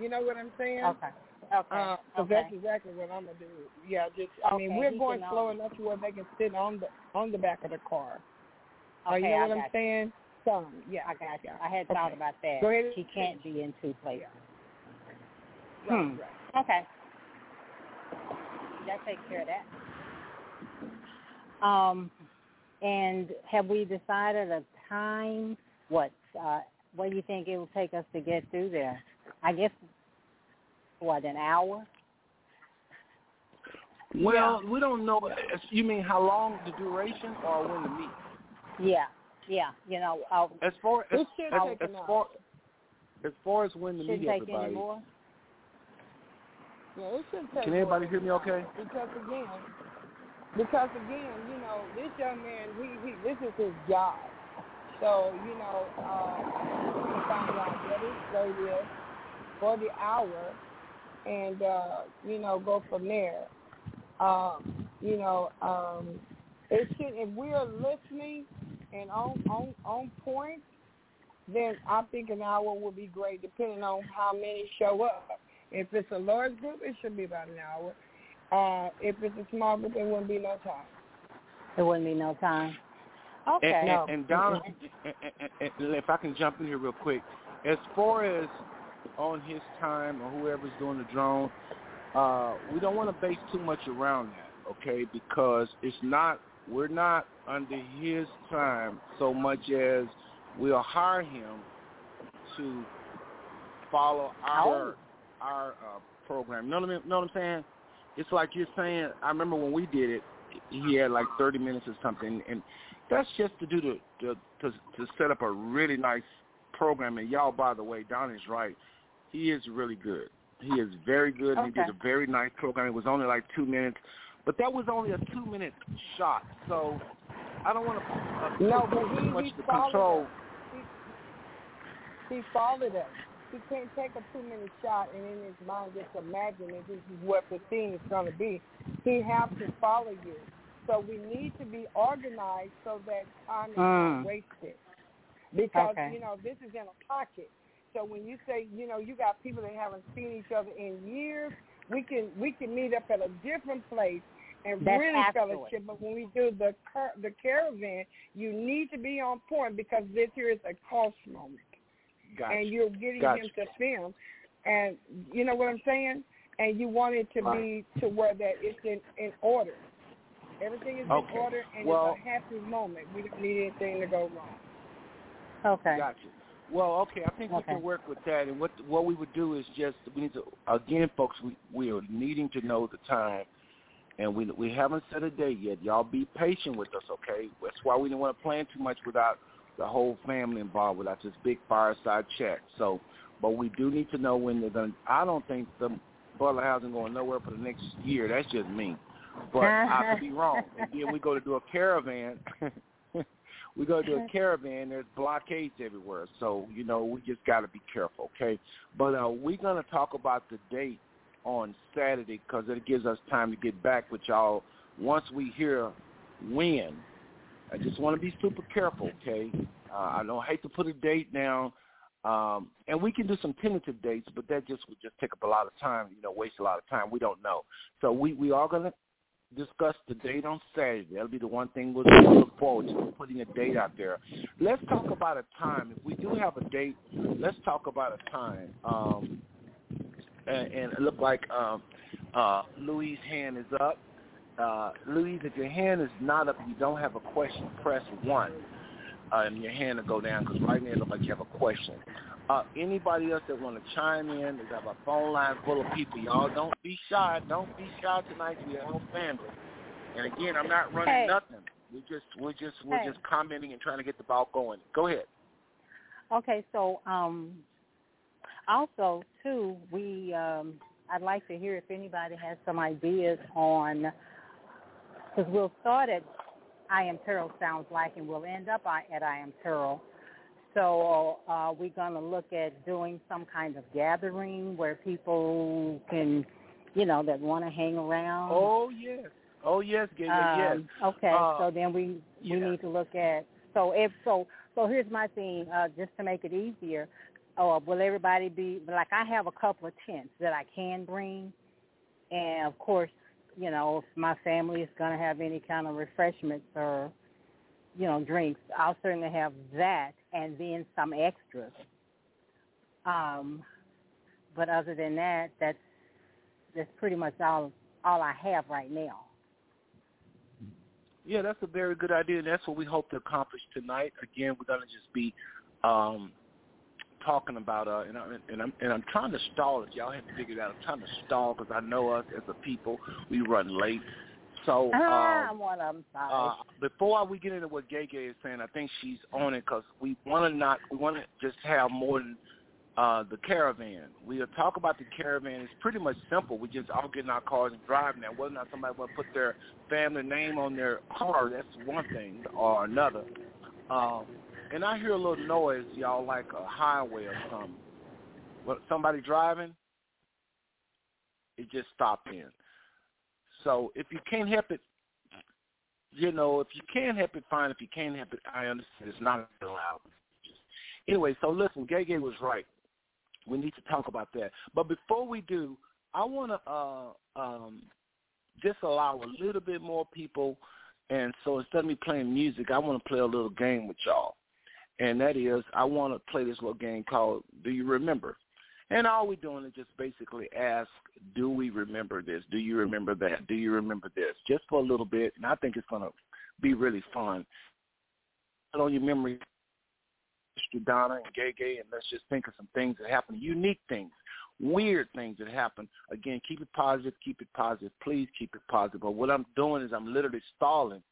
You know what I'm saying? Okay. Okay. Uh, so okay. that's exactly what I'm gonna do. Yeah, just I mean we're he going slow um, enough to where they can sit on the on the back of the car. Uh, Okay, you know I what I'm you. saying? Some, yeah. I got you. I had thought about that. Go ahead. He can't be in two places. Right, Hmm. right. Okay. That takes care of that. Um, and have we decided a time? What? Uh, what do you think it will take us to get through there? I guess what an hour. Well, we don't know. You mean how long the duration or when to meet? Yeah, yeah. You know, uh, As far as It as, as far as far as when to shouldn't meet take any more. Yeah, it should take Can more everybody than hear me that. okay? Because again, because again, you know, this young man, he, he this is his job. So you know, uh, we can find out what his rate is for the hour, and uh, you know, go from there. Um, you know, um, it should if we're listening and on on on point, then I think an hour would be great, depending on how many show up. If it's a large group, it should be about an hour. Uh, if it's a small group, it wouldn't be no time. It wouldn't be no time. Okay. And, No. and, and Donna, and, and, and if I can jump in here real quick, as far as on his time or whoever's doing the drone, uh, we don't want to base too much around that, okay? Because it's not, we're not under his time so much as we'll hire him to follow our our uh, program. You know what I mean? Know what I'm saying? It's like you're saying. I remember when we did it, he had like 30 minutes or something, and that's just to do the, the to to set up a really nice program. And y'all, by the way, Don is right. He is really good. He is very good. and He did a very nice program. It was only like two minutes, but that was only a two minute shot. So I don't want to uh, No, but too he- much he to control. us. He followed us. He can't take a two minute shot and in his mind just imagine that this is what the thing is going to be. He has to follow you. So we need to be organized so that time is Mm. not wasted. Because, Okay. you know, this is in a pocket. So when you say, you know, you got people that haven't seen each other in years, we can we can meet up at a different place and That's really afterwards. fellowship. But when we do the car, the caravan, you need to be on point because this here is a cost moment, Gotcha. and you're getting Gotcha. him to film, and you know what I'm saying. And you want it to be to where that it's in in order. Everything is Okay. in order, and Well- it's a happy moment. We don't need anything to go wrong. Okay. Gotcha. Well, okay, I think we can work with that. And what what we would do is just we need to again, folks. We we are needing to know the time, and we we haven't set a date yet. Y'all be patient with us, okay? That's why we didn't want to plan too much without the whole family involved without this big fireside chat. So, but we do need to know when they're going. to I don't think the Butler housing going nowhere for the next year. That's just me, but I could be wrong. (laughs) And then we go to do a caravan. We go to a caravan. There's blockades everywhere, so you know we just got to be careful, okay? But uh, we're gonna talk about the date on Saturday because it gives us time to get back with y'all once we hear when. I just want to be super careful, okay? Uh, I don't hate to put a date down, um, and we can do some tentative dates, but that just would just take up a lot of time, you know, waste a lot of time. We don't know, so we we are gonna discuss the date on Saturday. That'll be the one thing we'll look forward to putting a date out there. Let's talk about a time. If we do have a date, let's talk about a time. Um, and, and it looked like um, uh, Louis' hand is up. Uh, Louise, if your hand is not up, you don't have a question, press one, uh, and your hand will go down because right now it looks like you have a question. Uh, anybody else that want to chime in, we have a phone line full of people. Y'all don't be shy. Don't be shy tonight. We're all family. And again, I'm not running Hey. nothing. We just we're just we're Hey. just commenting and trying to get the ball going. Go ahead. Okay, so um, also too, we um, I'd like to hear if anybody has some ideas on because we'll start at I.M. Terrell sounds like, and we'll end up at I.M. Terrell. So uh, we're going to look at doing some kind of gathering where people can, you know, that want to hang around. Oh yes. Oh yes, Gabe. yes. Um, Okay, Uh, so then we we yeah. need to look at so if so so here's my thing uh, just to make it easier. Oh, will everybody be like I have a couple of tents that I can bring, and of course, you know, if my family is going to have any kind of refreshments or you know drinks, I'll certainly have that, and then some extras. Um, but other than that, that's that's pretty much all all I have right now. Yeah, that's a very good idea, and that's what we hope to accomplish tonight. Again, we're to just be um, talking about, uh, and, I, and I'm and I'm trying to stall it. Y'all have to figure it out. I'm trying to stall because I know us as a people, we run late. So Ah, um, one of them. Sorry. uh, before we get into what Gay Gay is saying, I think she's on it because we want to not, we want to just have more than uh, the caravan. We'll talk about the caravan. It's pretty much simple. We just all get in our cars and drive now. Whether or not somebody want to put their family name on their car, that's one thing or another. Um, and I hear a little noise, y'all, like a highway or something. What, somebody driving? It just stopped in. So if you can't help it, you know, if you can help it, fine. If you can't help it, I understand. It's not allowed. Anyway, so listen, Gay Gay was right. We need to talk about that. But before we do, I want to uh, um, just allow a little bit more people. And so instead of me playing music, I want to play a little game with y'all. And that is, I want to play this little game called Do You Remember? And all we're doing is just basically ask, do we remember this? Do you remember that? Do you remember this? Just for a little bit. And I think it's going to be really fun. Put on your memory, Mr. Donna and Gay Gay, and let's just think of some things that happen, unique things, weird things that happen. Again, keep it positive, keep it positive. Please keep it positive. But what I'm doing is I'm literally stalling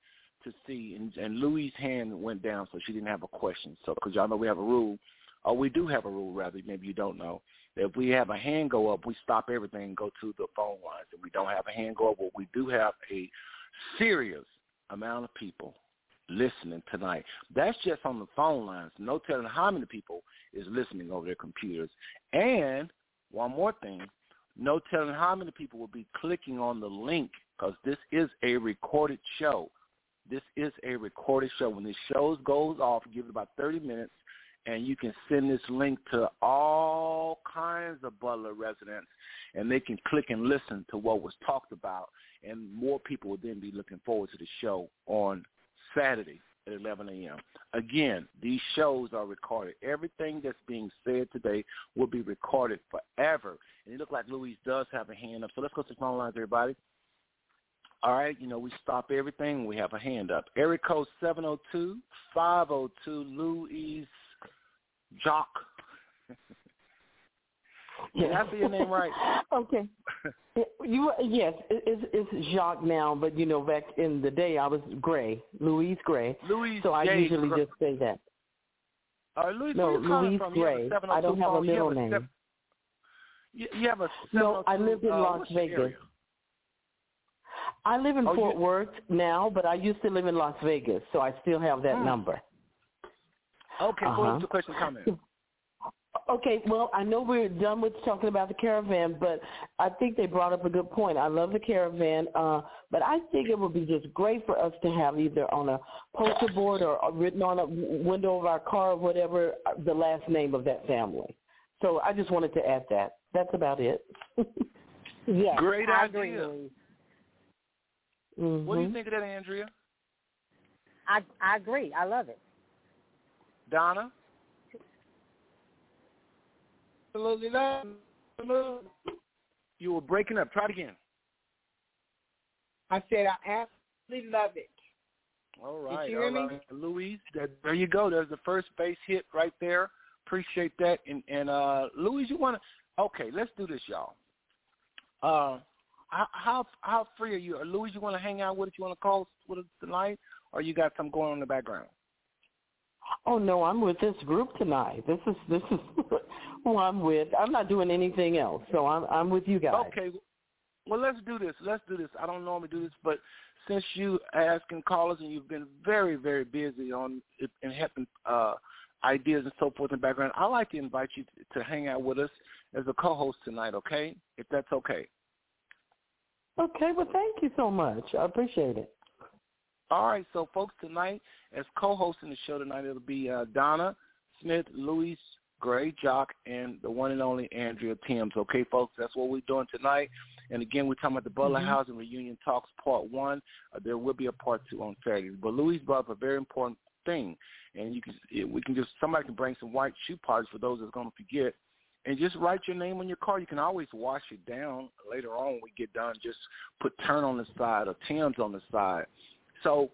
to see, and, and Louis' hand went down, so she didn't have a question. So, because y'all know we have a rule, or we do have a rule, rather, maybe you don't know. If we have a hand go up, we stop everything and go to the phone lines. If we don't have a hand go up, well, we do have a serious amount of people listening tonight. That's just on the phone lines. No telling how many people is listening over their computers. And one more thing, no telling how many people will be clicking on the link because this is a recorded show. This is a recorded show. When the show goes off, give it about 30 minutes, and you can send this link to all kinds of Butler residents, and they can click and listen to what was talked about, and more people will then be looking forward to the show on Saturday at 11 a.m. Again, these shows are recorded. Everything that's being said today will be recorded forever. And it looks like Louise does have a hand up. So let's go to the phone lines, everybody. All right, you know, we stop everything. We have a hand up. Area code 702-502, Louise Jock. Did I say your name right? (laughs) okay. You yes, it's it's Jacques now, but you know back in the day I was Gray, Louise Gray. Louise So I J. usually Gr- just say that. Uh, Louise, no, where Louise from? Gray. You have a I don't have a phone. You middle have a name. seven- You, you have a No, I 702, lived in uh, Las Vegas. area? I live in Oh, Fort you- Worth now, but I used to live in Las Vegas, so I still have that Hmm. number. Okay, Uh-huh. go ahead to question comment. Okay, well, I know we're done with talking about the caravan, but I think they brought up a good point. I love the caravan, uh, but I think it would be just great for us to have either on a poster board or written on a window of our car or whatever uh, the last name of that family. So I just wanted to add that. That's about it. (laughs) Yes, Great I idea. agree, Louise. Mhm. What do you think of that, Andrea? I I agree. I love it. Donna? Absolutely love. Absolutely. You were breaking up. Try it again. I said I absolutely love it. All right, you all hear me? Louise, there you go. There's the first base hit right there. Appreciate that. And and uh Louise, you want to? Okay, let's do this, y'all. Uh, how how, how free are you? Louise, you want to hang out with us? You want to call us with us tonight, or you got something going on in the background? Oh no, I'm with this group tonight. This is this is (laughs) who I'm with. I'm not doing anything else, so I'm I'm with you guys. Okay. Well, let's do this. Let's do this. I don't normally do this, but since you asking callers and you've been very, very busy on and helping uh, ideas and so forth in the background, I'd like to invite you to hang out with us as a co-host tonight, okay? If that's okay. Okay, well, thank you so much. I appreciate it. All right, so folks, tonight as co-hosting the show tonight, it'll be uh, Donna Smith, Louise Gray, Jock, and the one and only Andrea Timms. Okay, folks, that's what we're doing tonight. And again, we're talking about the Butler Mhm. Housing Reunion Talks Part One. Uh, there will be a Part Two on Saturday. But Louise brought up a very important thing, and you can it, we can just somebody can bring some white shoe polish for those that's going to forget, and just write your name on your car. You can always wash it down later on when we get done. Just put Turn on the side or Timms on the side. So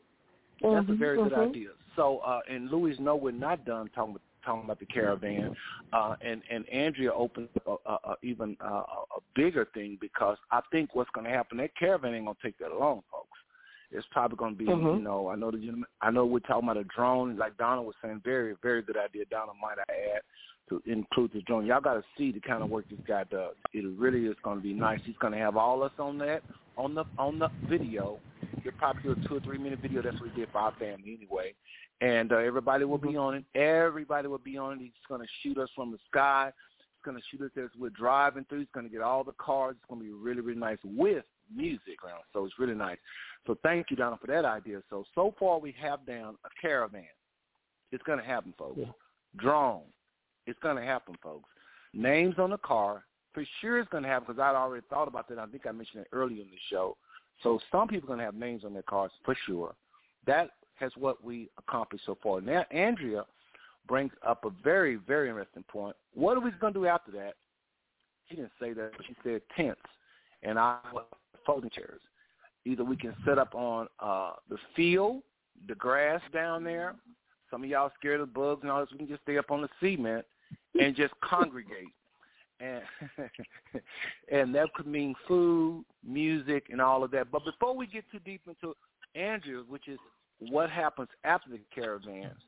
that's a Mhm, very good mhm. idea. So, uh, and Louis, no, we're not done talking talking about the caravan, uh, and and Andrea opened up a, a, a even uh, a a bigger thing because I think what's going to happen that caravan ain't going to take that long, folks. It's probably going to be, Mhm. you know, I know the I know we're talking about a drone, like Donna was saying, very very good idea. Donna might I add to include the drone. Y'all got to see the kind of work this guy does. It really is going to be nice. He's going to have all us on that on the on the video. He'll probably do a two or three minute video. That's what he did for our family anyway. And uh, everybody will be on it. Everybody will be on it. He's going to shoot us from the sky. He's going to shoot us as we're driving through. He's going to get all the cars. It's going to be really, really nice with music around. So it's really nice. So thank you, Donna, for that idea. So, so far we have down a caravan. It's going to happen, folks. Yeah. Drone. It's going to happen, folks. Names on the car. For sure it's going to happen because I'd already thought about that. I think I mentioned it earlier in the show. So some people are going to have names on their cars for sure. That has what we accomplished so far. Now, Andrea brings up a very, very interesting point. What are we going to do after that? She didn't say that. She said tents and I was folding chairs. Either we can set up on uh, the field, the grass down there. Some of y'all scared of bugs and all this. We can just stay up on the cement and just congregate. And (laughs) and that could mean food, music, and all of that. But before we get too deep into Andrea, which is what happens after the caravans,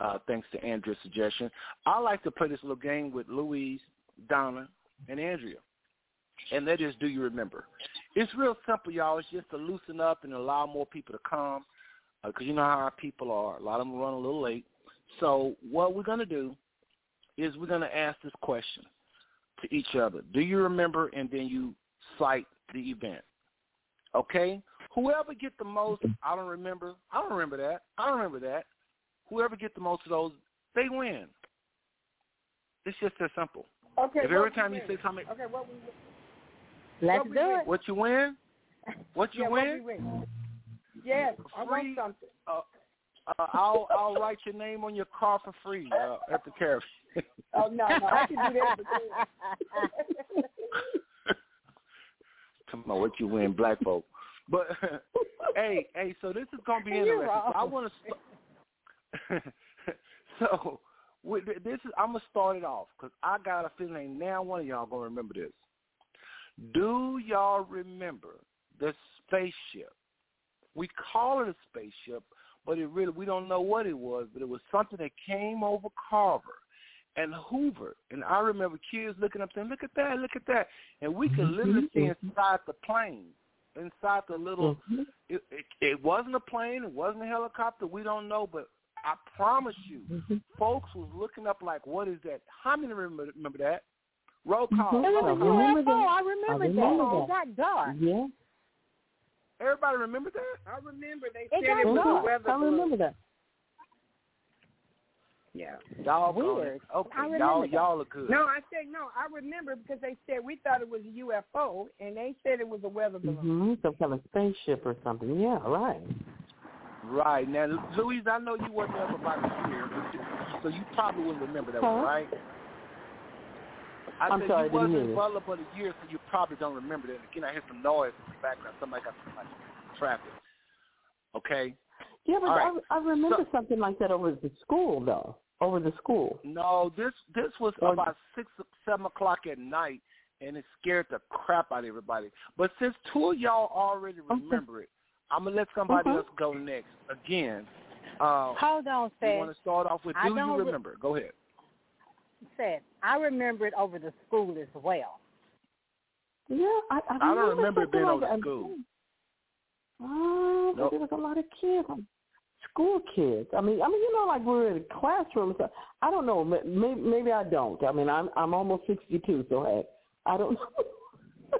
uh, thanks to Andrea's suggestion, I like to play this little game with Louise, Donna, and Andrea. And that is, do you remember? It's real simple, y'all. It's just to loosen up and allow more people to come because you know how our people are. A lot of them run a little late. So what we're going to do is we're going to ask this question to each other. Do you remember? And then you cite the event. Okay? Whoever get the most, I don't remember. I don't remember that. I don't remember that. Whoever get the most of those, they win. It's just that simple. Okay. if every time you win? say something, Okay, what we Let's What do win? it. what you win, what you yeah, win, What we win? Yes, I want something. Uh, uh, I'll I'll write your name on your car for free uh, at the caravan. Oh no, no, I can do that. Come on, (laughs) what you win, black folk. But (laughs) hey, hey, so this is gonna be interesting. So I want to. (laughs) So with this is I'm gonna start it off because I got a feeling now one of y'all gonna remember this. Do y'all remember the spaceship? We call it a spaceship, but it really we don't know what it was, but it was something that came over Carver and Hoover. And I remember kids looking up saying, Look at that, look at that and we could mm-hmm. literally see inside the plane. Inside the little mm-hmm. it, it it wasn't a plane, it wasn't a helicopter, we don't know, but I promise you, mm-hmm. folks was looking up like, What is that? How many remember remember that? Roll call. It was a. UFO. I remember, I remember that. that. It got dark. Yeah. Everybody remember that? I remember they It said got it was dark. a weather I remember that. Yeah. Y'all Weird. Okay, y'all that. y'all are good. No, I said no. I remember because they said we thought it was a UFO, and they said it was a weather balloon. hmm Some kind of spaceship or something. Yeah, right. Right now, Louise, I know you wasn't there about a year, but so you probably wouldn't remember that one, right? I I'm said sorry, I you wasn't you. Butler but a year, so you probably don't remember that. Again, I hear some noise in the background. Somebody got some like, traffic. Okay. Yeah, but right. I, I remember So- something like that over at the school, though. Over the school. No, this this was Or- about six seven o'clock at night, and it scared the crap out of everybody. But since two of y'all already remember it, I'm gonna let somebody Mhm. else go next. Again, uh, Hold on, you Seth. want to start off with? I Do you don't re- remember? Go ahead. Seth, I remember it over the school as well. Yeah, I, I, I don't remember it being like over that. school. Oh, but Nope. there was a lot of kids, like school kids. I mean, I mean, you know, like we're in a classroom. So I don't know. Maybe, maybe I don't. I mean, I'm I'm almost sixty-two, so hey, I don't know. (laughs)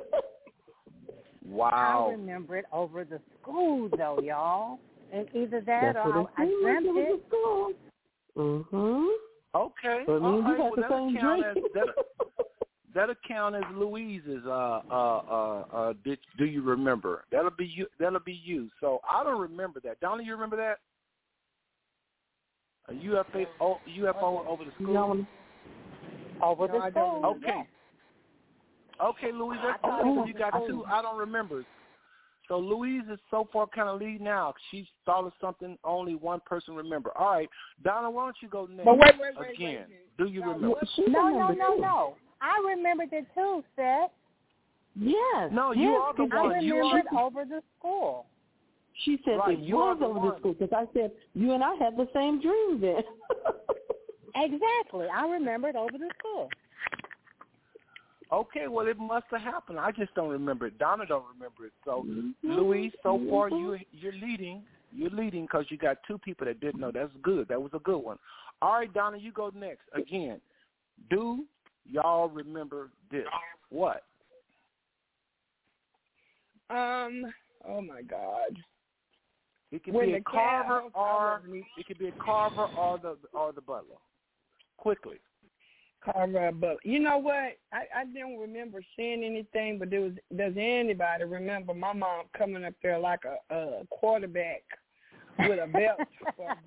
Wow. I remember it over the school, though, y'all. And either that That's or it I seemed like dreamt it was it. school. Mhm. Okay. But me All and you right. Well, the that'll same count as drink. that. That'll count as Louise's. Uh, uh, uh, uh. Did, do you remember? That'll be you. That'll be you. So I don't remember that. Donna, you remember that? A UFO, oh, UFO over the school. No, Over the I school. Okay. Okay, Louise, that's I thought fine. it So was you got the two. I don't remember. So Louise is so far kind of leading now. She thought of something only one person remember. All right, Donna, why don't you go next? But wait, wait, wait, wait, Again, wait. do you Now, remember? what- she No, no, no, no. I remembered it too, Seth. Yes. No, you yes, are the 'cause I one. You remember are- over the school. She said Right, it you are was the over one. the school because I said you and I had the same dream then. (laughs) Exactly. I remember it over the school. Okay, well, it must have happened. I just don't remember it. Donna don't remember it. So, Mhm. Louise, so far Mhm. you you're leading. You're leading because you got two people that didn't know. That's good. That was a good one. All right, Donna, you go next. Again, do y'all remember this? What? Um. Oh my God. It could When be a Carver or it could be a Carver or the or the Butler. Quickly. Carver, butler. you know what? I, I don't remember seeing anything, but there was, does anybody remember my mom coming up there like a, a quarterback with a belt for? (laughs)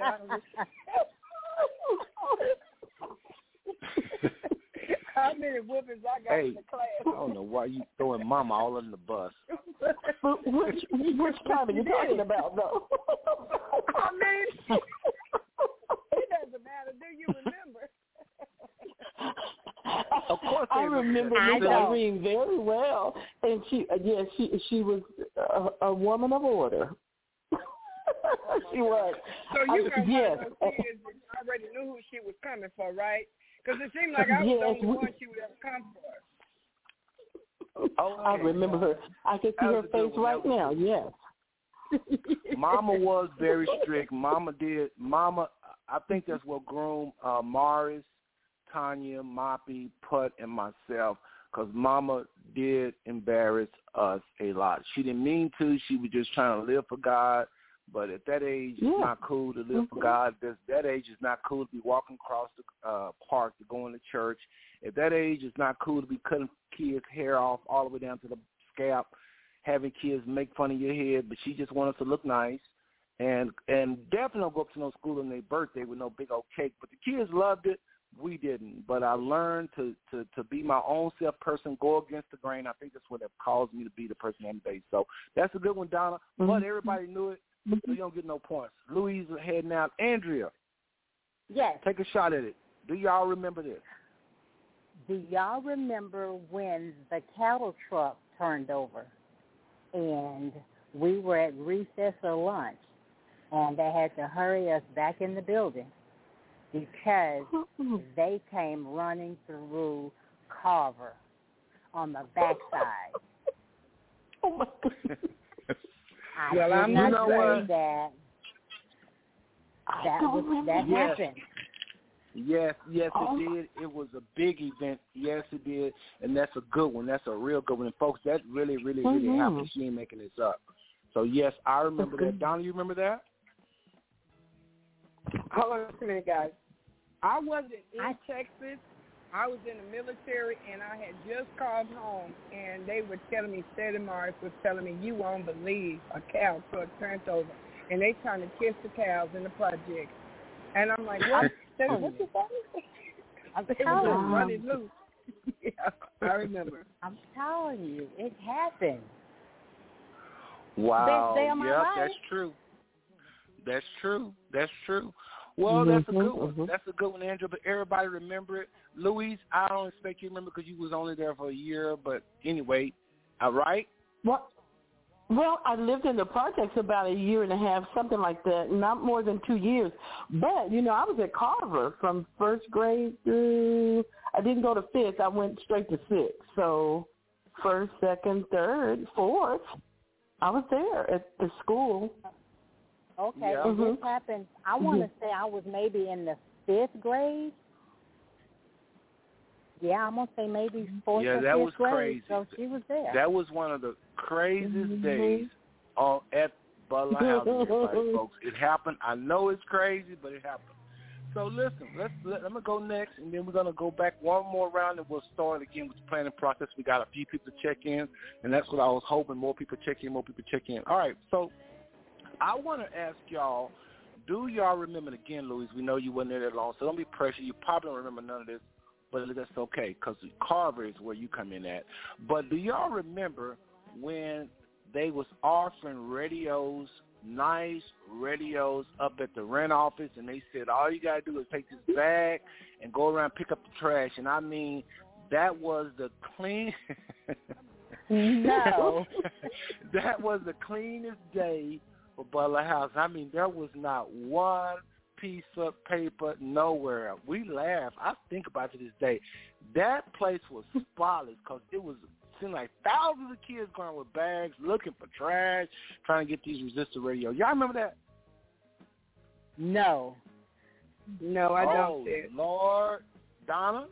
How many whoopings I got Hey, in the class? I don't know why you throwing Mama all under the bus. (laughs) But which which kind are you talking about though? (laughs) I mean, (laughs) it doesn't matter. Do you remember? Of course I remember. Miss Irene very well, and she uh, yeah she she was a, a woman of order. (laughs) she was. So you I- were one yes. of those kids that already knew who she was coming for, right? Because it seemed like I was Yes, the only we- one she would ever come for. Okay. I remember her. I can see her was a good face right now. Yes. Mama was very strict. Mama did. Mama, I think that's what groomed uh, Morris, Tanya, Moppy, Putt, and myself. Because Mama did embarrass us a lot. She didn't mean to. She was just trying to live for God. But at that age, Yeah. it's not cool to live for Mhm. God. At that age, it's not cool to be walking across the uh, park to going to church. At that age, it's not cool to be cutting kids' hair off all the way down to the scalp, having kids make fun of your head. But she just wanted to look nice, and and definitely don't go up to no school on their birthday with no big old cake. But the kids loved it. We didn't. But I learned to to to be my own self person, go against the grain. I think that's what have caused me to be the person I'm today. So that's a good one, Donna. But Mhm. everybody knew it, so you don't get no points. Louise heading out. Andrea, yes. take a shot at it. Do y'all remember this? Do y'all remember when the cattle truck turned over and we were at recess or lunch and they had to hurry us back in the building because they came running through Carver on the backside. (laughs) Oh my goodness. I Well, did I'm not You know say what? that that was remember that Yes. happened. Yes, yes, Oh, it did. It was a big event. Yes, it did, and that's a good one. That's a real good one, and folks. That really, really, really Mhm. happened. She ain't making this up. So yes, I remember Okay. that. Donna, you remember that? Hold on a minute, guys. I wasn't in I- Texas. I was in the military, and I had just called home, and they were telling me, Steady Morris was telling me, you won't believe a cow truck turned over, and they trying to kiss the cows in the project. And I'm like, what? (laughs) Steady, what you saying? (laughs) I'm They telling just you. running loose. (laughs) yeah, I remember. I'm telling you, it happened. Wow. day of my yep, life. that's true. That's true. That's true. Well, that's a good Mhm, one. mhm. That's a good one, Andrew. But everybody remember it. Louise, I don't expect you to remember because you was only there for a year. But anyway, all right. What? Well, I lived in the projects about a year and a half, something like that, not more than two years. But you know, I was at Carver from first grade through. I didn't go to fifth. I went straight to sixth. So first, second, third, fourth, I was there at the school. Okay, Yeah. and this Mhm. happened. I want to say I was maybe in the fifth grade. Yeah, I'm gonna say maybe fourth Yeah, or that fifth was grade. crazy. So she was there. That was one of the craziest Mhm. days on at Butler House, everybody, (laughs) folks. It happened. I know it's crazy, but it happened. So listen, let's let, I'm gonna go next, and then we're gonna go back one more round, and we'll start again with the planning process. We got a few people to check in, and that's what I was hoping. More people check in, more people check in. All right, so I want to ask y'all, do y'all remember again, Louise? We know you weren't there that long, so don't be pressured. You probably don't remember none of this, but that's okay because Carver is where you come in at. But do y'all remember when they was offering radios, nice radios up at the rent office, and they said all you gotta do is take this bag and go around and pick up the trash. And I mean, that was the clean. No. (laughs) that was the cleanest day for Butler House. I mean, there was not one piece of paper nowhere. We laugh. I think about it to this day. That place was spotless because it was seemed like thousands of kids going with bags, looking for trash, trying to get these resistor radios. Y'all remember that? no. No, I oh, don't. Sid. Lord, Donna.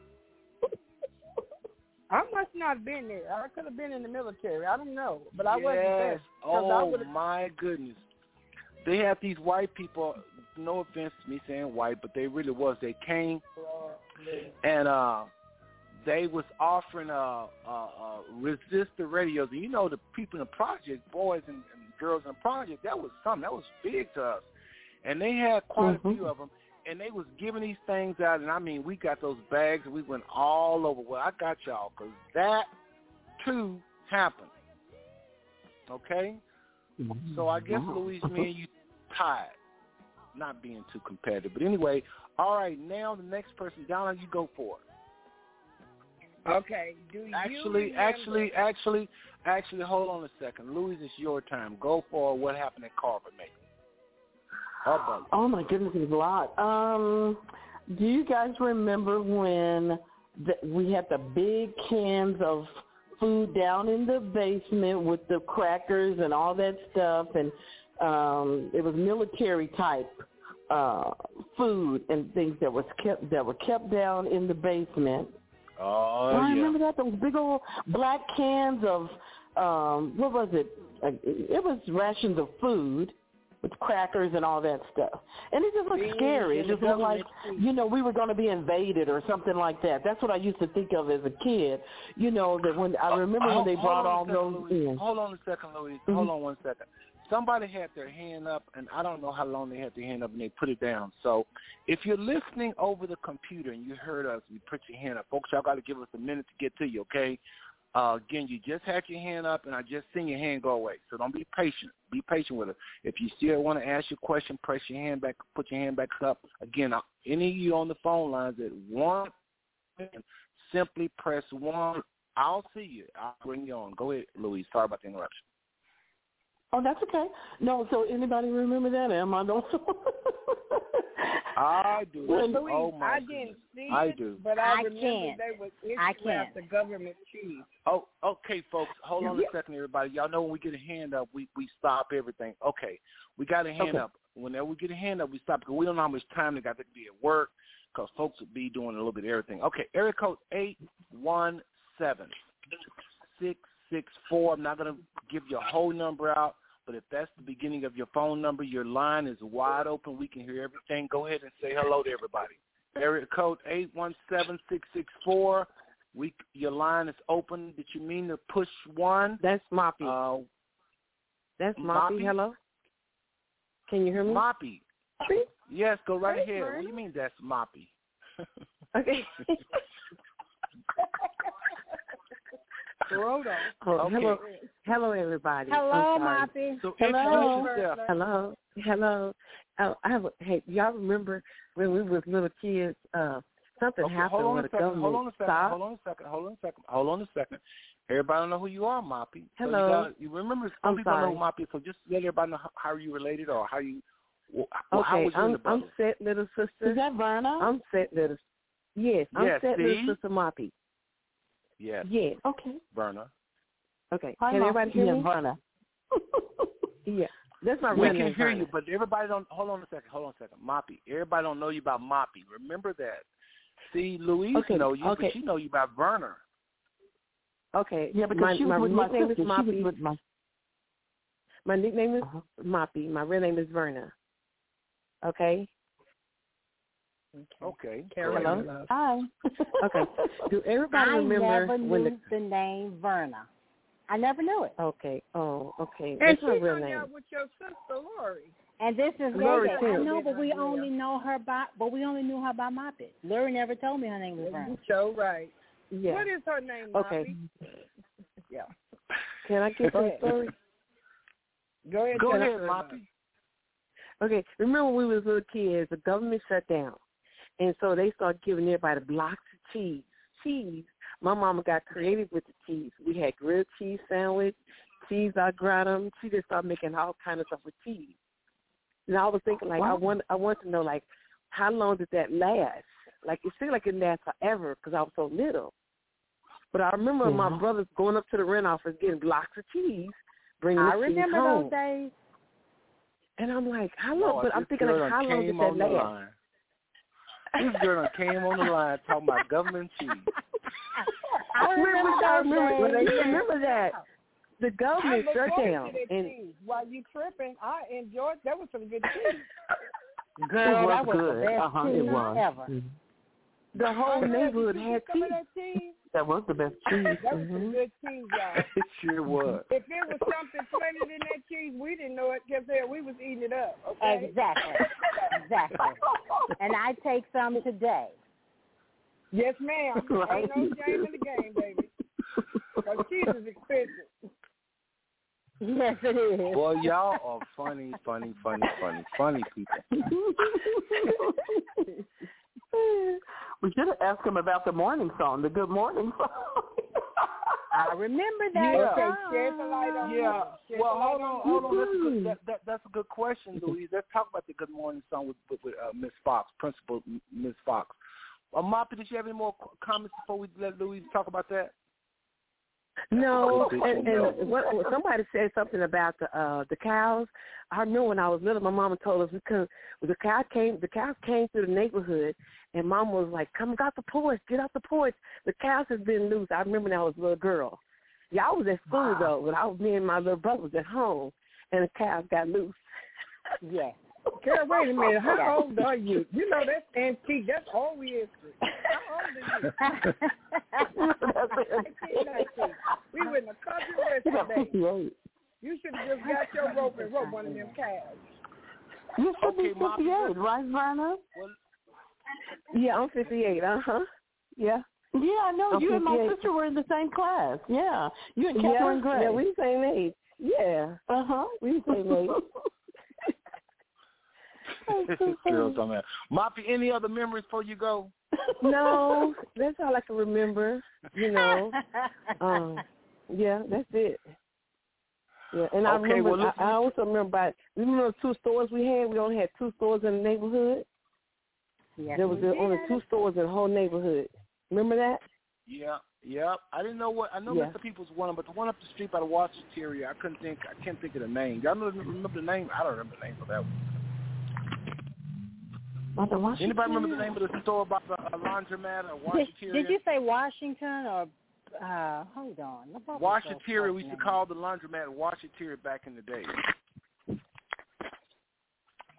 I must not have been there. I could have been in the military. I don't know, but I wasn't there. Yes. 'Cause I Oh my goodness. They had these white people. No offense to me saying white, but they really was. They came and uh they was offering uh uh, uh resistor radios, and you know the people in the project, boys and, and girls in the project, that was something that was big to us. And they had quite Mhm. a few of them, and they was giving these things out, and I mean, we got those bags, and we went all over. Well, I got y'all, because that too happened. Okay, so I guess Wow. Louise, me and you tied, not being too competitive. But anyway, all right, now the next person, Donna, you go for it. Okay. Do you Actually, remember- actually, actually, actually, hold on a second. Louise, it's your time. Go for what happened at Carver, maybe. How about it? Oh my goodness, there's a lot. Um, do you guys remember when the, we had the big cans of food down in the basement with the crackers and all that stuff, and um, it was military type uh, food and things that was kept that were kept down in the basement. Oh, I yeah. remember that those big old black cans of um what was it? Uh, It was rations of food with crackers and all that stuff. And it just looked Beans scary. It and just looked like government you know we were going to be invaded or something like that. That's what I used to think of as a kid. You know that when I remember when they brought all second, those Louise. in. Hold on a second, Louise. Mhm. Hold on one second. Somebody had their hand up, and I don't know how long they had their hand up, and they put it down. So if you're listening over the computer and you heard us, you put your hand up. Folks, y'all got to give us a minute to get to you, okay? Uh, again, you just had your hand up, and I just seen your hand go away. So don't be patient. Be patient with us. If you still want to ask your question, press your hand back, put your hand back up. Again, uh, any of you on the phone lines that want, simply press one. I'll see you. I'll bring you on. Go ahead, Louise. Sorry about the interruption. Oh, that's okay. No, so anybody remember that? Am I the I do. Well, oh my I goodness. didn't see I it, do. but I, I remember can't. they was I can't. the government cheese. Oh, okay, folks. Hold on a second, everybody. Y'all know when we get a hand up, we we stop everything. Okay, we got a hand Okay. up. Whenever we get a hand up, we stop because we don't know how much time they got to be at work because folks would be doing a little bit of everything. Okay, area code eight one seven six six four. I'm not gonna give your whole number out, but if that's the beginning of your phone number, your line is wide open. We can hear everything. Go ahead and say hello to everybody. Area code eight one seven six six four. We your line is open. Did you mean to push one? That's Moppy. Uh, That's Moppy. Moppy? Hello. Can you hear me? Moppy. Yes, go right Hey, ahead. What do you mean that's Moppy? Okay. (laughs) Rhoda. Oh, Okay. Hello, hello, everybody. Hello, Moppy. So Hello. introduce. Hello, hello. Oh, I have, hey, y'all remember when we was little kids? Uh, something Okay, happened hold on when a the second. government Hold on a second. stopped. Hold on a second. Hold on a second. Hold on a second. Everybody don't know who you are, Moppy. So Hello. you, got, you remember some I'm people don't know sorry. Moppy so just let everybody know how, how you related or how you. Well, how Okay, was you I'm the? I'm set little sister. Is that Verna? I'm set little. Yes, I'm Yes, set see? little sister Moppy. Yes, Yes. okay. Verna. Okay. Hi, Can Moppy. everybody hear yeah, me? Verna. (laughs) Yeah. That's my real name. We can name. hear Verna. you, but everybody don't. Hold on a second. Hold on a second. Moppy. Everybody don't know you about Moppy. Remember that. See, Louise Okay, know you, okay. but she know you about Verna. Okay. Yeah, because my, she was my with my nickname sister. is She was Moppy. with my. My nickname is Uh-huh. Moppy. My real name is Verna. Okay. Okay. Carry Hello? on. Hi. (laughs) Okay. Do everybody I remember never when knew the? the... name Verna. I never knew it. Okay. Oh, okay. And That's she my real hung name. out with your sister Lori. And this is Lori, Gay. I know, but we only know her by, but we only knew her by Moppet. Lori never told me her name was Verna. You so right. Yeah. What is her name, Okay. Moppy? Yeah. Can I get Go to the story? Go ahead. Go ahead, us Moppy. Okay. Remember when we was little kids, the government shut down, and so they started giving everybody blocks of cheese. Cheese. My mama got creative with the cheese. We had grilled cheese sandwich, cheese au gratin. She just started making all kind of stuff with cheese. And I was thinking, like, I want, I want to know, like, how long did that last? Like, it seemed like it lasted forever because I was so little. But I remember my brothers going up to the rent office getting blocks of cheese, bringing I the cheese remember home. those days. And I'm like, how long? Lord, but I'm thinking, like, how long did that on the last? Line. (laughs) This girl done came on the line talking about government cheese. I remember I remember, days. I remember that. The government look shut forward down, to that and cheese. While you tripping, I enjoyed. That was some good cheese. Girl, it that was was good. the best uh-huh, cheese it was. ever. The whole neighborhood had cheese. Of that was the best (laughs) cheese. That was Mhm. good cheese, y'all. (laughs) It sure was. If it was something flooded in that cheese, we didn't know it because there we was eating it up. Okay. Exactly. Exactly. And I take some today. Yes, ma'am. Right. (laughs) Ain't no shame in the game, baby. Because cheese is expensive. Yes, it is. Boy, y'all are funny, funny, funny, funny, funny people. (laughs) we should have asked him about the morning song, the good morning song. (laughs) I remember that. Yeah. Okay, song. shed the light on Yeah. it. Well, the light hold on, on hold on. That's a good, that, that, that's a good question, (laughs) Louise. Let's talk about the Good Morning song with with, with uh, Miss Fox, Principal Miss Fox. Uh, Moppy, did you have any more comments before we let Louise talk about that? No, and, and what, what- somebody said something about the uh the cows. I remember when I was little, my mama told us we couldn't. The cow came, the cows came through the neighborhood, and mama was like, "Come out the porch, get out the porch. The cows has been loose." I remember when I was a little girl. Yeah, I was at school though, but I was me and my little brother was at home, and the cows got loose. (laughs) Yes. Girl, wait a minute. How old are you? You know that's antique. That's old history. How old are you? 1919. (laughs) We were in the country He got western days. (laughs) 58. You should have just got your rope and rope one of them cows. You should Okay, be 58, right, Verna? Yeah, I'm 58. Uh huh. Yeah. Yeah, I know. I'm you and my sister were in the same class. Yeah. You and Catherine yeah, Gray. yeah, we the same age. Yeah, uh-huh. we the same age. (laughs) this girl's (laughs) on that. Moppy, any other memories before you go? (laughs) no, that's all I can remember. You know. Um, yeah, that's it. Yeah, and I Okay, remember. well, I, I also remember about. Remember the two stores we had? We only had two stores in the neighborhood. Yes, there was we only two stores in the whole neighborhood. Remember that? Yeah, yeah. I didn't know what I know. Yeah. Mr. People's one, but the one up the street by the Washington I couldn't think. I can't think of the name. Y'all know, remember the name? I don't remember the name of that one. Anybody remember the name of the store by the uh, laundromat or Did, Washington? did you say Washington or uh hold on? What was the Washington. We used to call the laundromat Washington back in the day.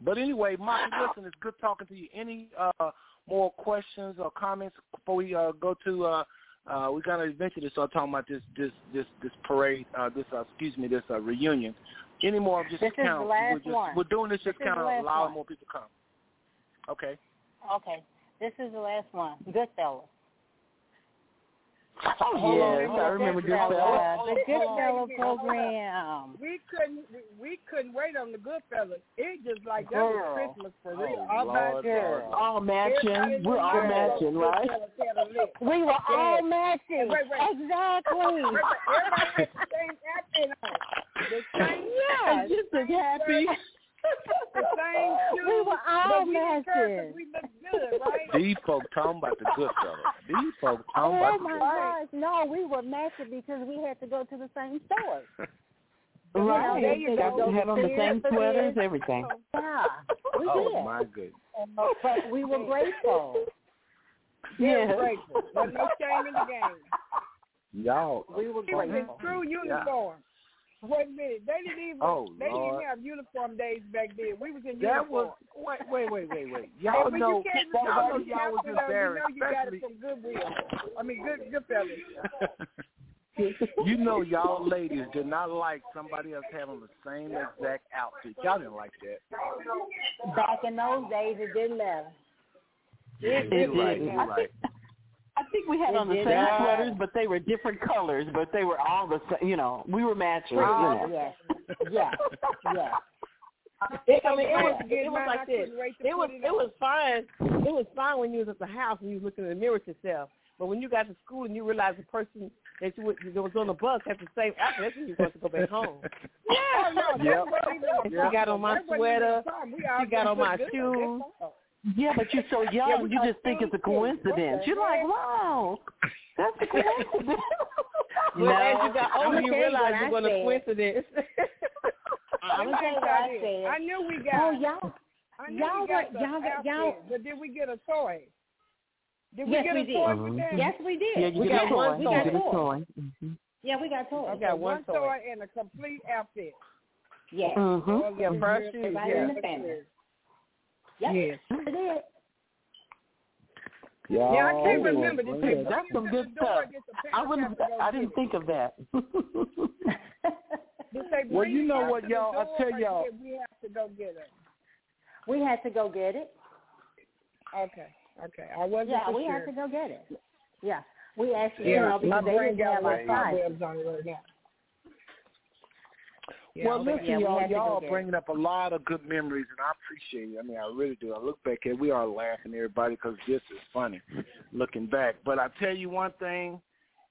But anyway, Mike, listen, it's good talking to you. Any uh, more questions or comments before we uh, go to? Uh, uh, we're gonna eventually start talking about this this this this parade. Uh, this uh, excuse me, this uh, reunion. Any more of just This is the last we're, just, one. we're doing this just This is kind of allowing one. more people to come. Okay. Okay, this is the last one. Good Goodfellas. Oh Hold on, yes, I remember hold on, Goodfellas. hold oh, on, The. Goodfellas program. We couldn't we, we couldn't wait on the Goodfellas. It just like that was Christmas for real. Oh, all by Lord, itself. Lord. All matching. We're all matching, right? had a list. We were all matching. Wait, wait. Exactly. Everybody had the same outfit on. The (laughs) same Yes. Just as happy. The same (laughs) shoes. We were all but we didn't care 'cause matching. We looked good, right? These folks talking about the good fellas. These folks oh talking Oh about the my good gosh! No, we were matching because we had to go to the same stores. (laughs) You know, Right. there you Got go. to have on the same sweaters, everything. Oh, yeah, we Oh did. my goodness. Uh, but we were grateful. (laughs) Very Yes. grateful. There's no shame in the game. Y'all. We were It was in true uniform. Wait a minute. They didn't even Oh, they didn't even have uniform days back then. We was in That uniform. was wait wait wait wait wait. (laughs) Y'all but know you can't y'all know remember y'all was Captain, though. embarrassed, You know you got it especially from Goodwill. I mean, good good fellas. (laughs) you know y'all ladies did not like somebody else having the same exact outfit. Y'all didn't like that. Back in those days, it didn't matter. Yeah, It you're right. didn't. You're right. I think we had on the same not. sweaters, but they were different colors, but they were all the same. You know, we were matching. You know. Yes, yes, yes. (laughs) It, I mean, it was it was like this. couldn't wait to It was it it was fine. It was fine when you was at the house and you was looking in the mirror at yourself. But when you got to school and you realized the person that you was, that was on the bus had the same outfit, that's when you supposed to go back home. (laughs) yeah, no, Yep. that wasn't even a And she got on my That wasn't even a sweater. problem. We all She got on my shoes. That's all. Yeah, but you're so young, Yeah, you just think it's a shoes, too. What coincidence. You're like, wow, that's a (laughs) coincidence. but No, as you got I'ma older, you you realize what you're I going to said. coincidence. (laughs) I'm gonna tell you what I said. I knew we got. Oh, y'all, I knew y'all we got were- y'all got- outfit, y'all- But did we get a toy? Did we Yes, get we a did. toy Mhm. with that? yes, we did. yeah, you we get got a toy. one. We got get a toys. toy. Mm-hmm. Yeah, we got toys. I got one toy. and a complete outfit. Yes. Mm-hmm. Yeah, Well, fresh yeah, shoes. Everybody Yeah. in the family. Yep. Yes. We did. Y'all Yeah, I can't remember. Did brilliant. That's some good stuff. I parents wouldn't. have to go I didn't think of that. (laughs) Well, you know what, y'all, I door, tell y'all- We have to go get it. we had to go get it. Okay. Okay. I wasn't Yeah, we sure. had to go get it. Yeah. We actually, Yeah, you know, my because they didn't got have like our size. on it right now. Yeah, well, okay. listen, Yeah, y'all, to go y'all bringing up a lot of good memories, and I appreciate it. I mean, I really do. I look back at we are laughing, everybody, because this is funny, looking back. But I tell you one thing,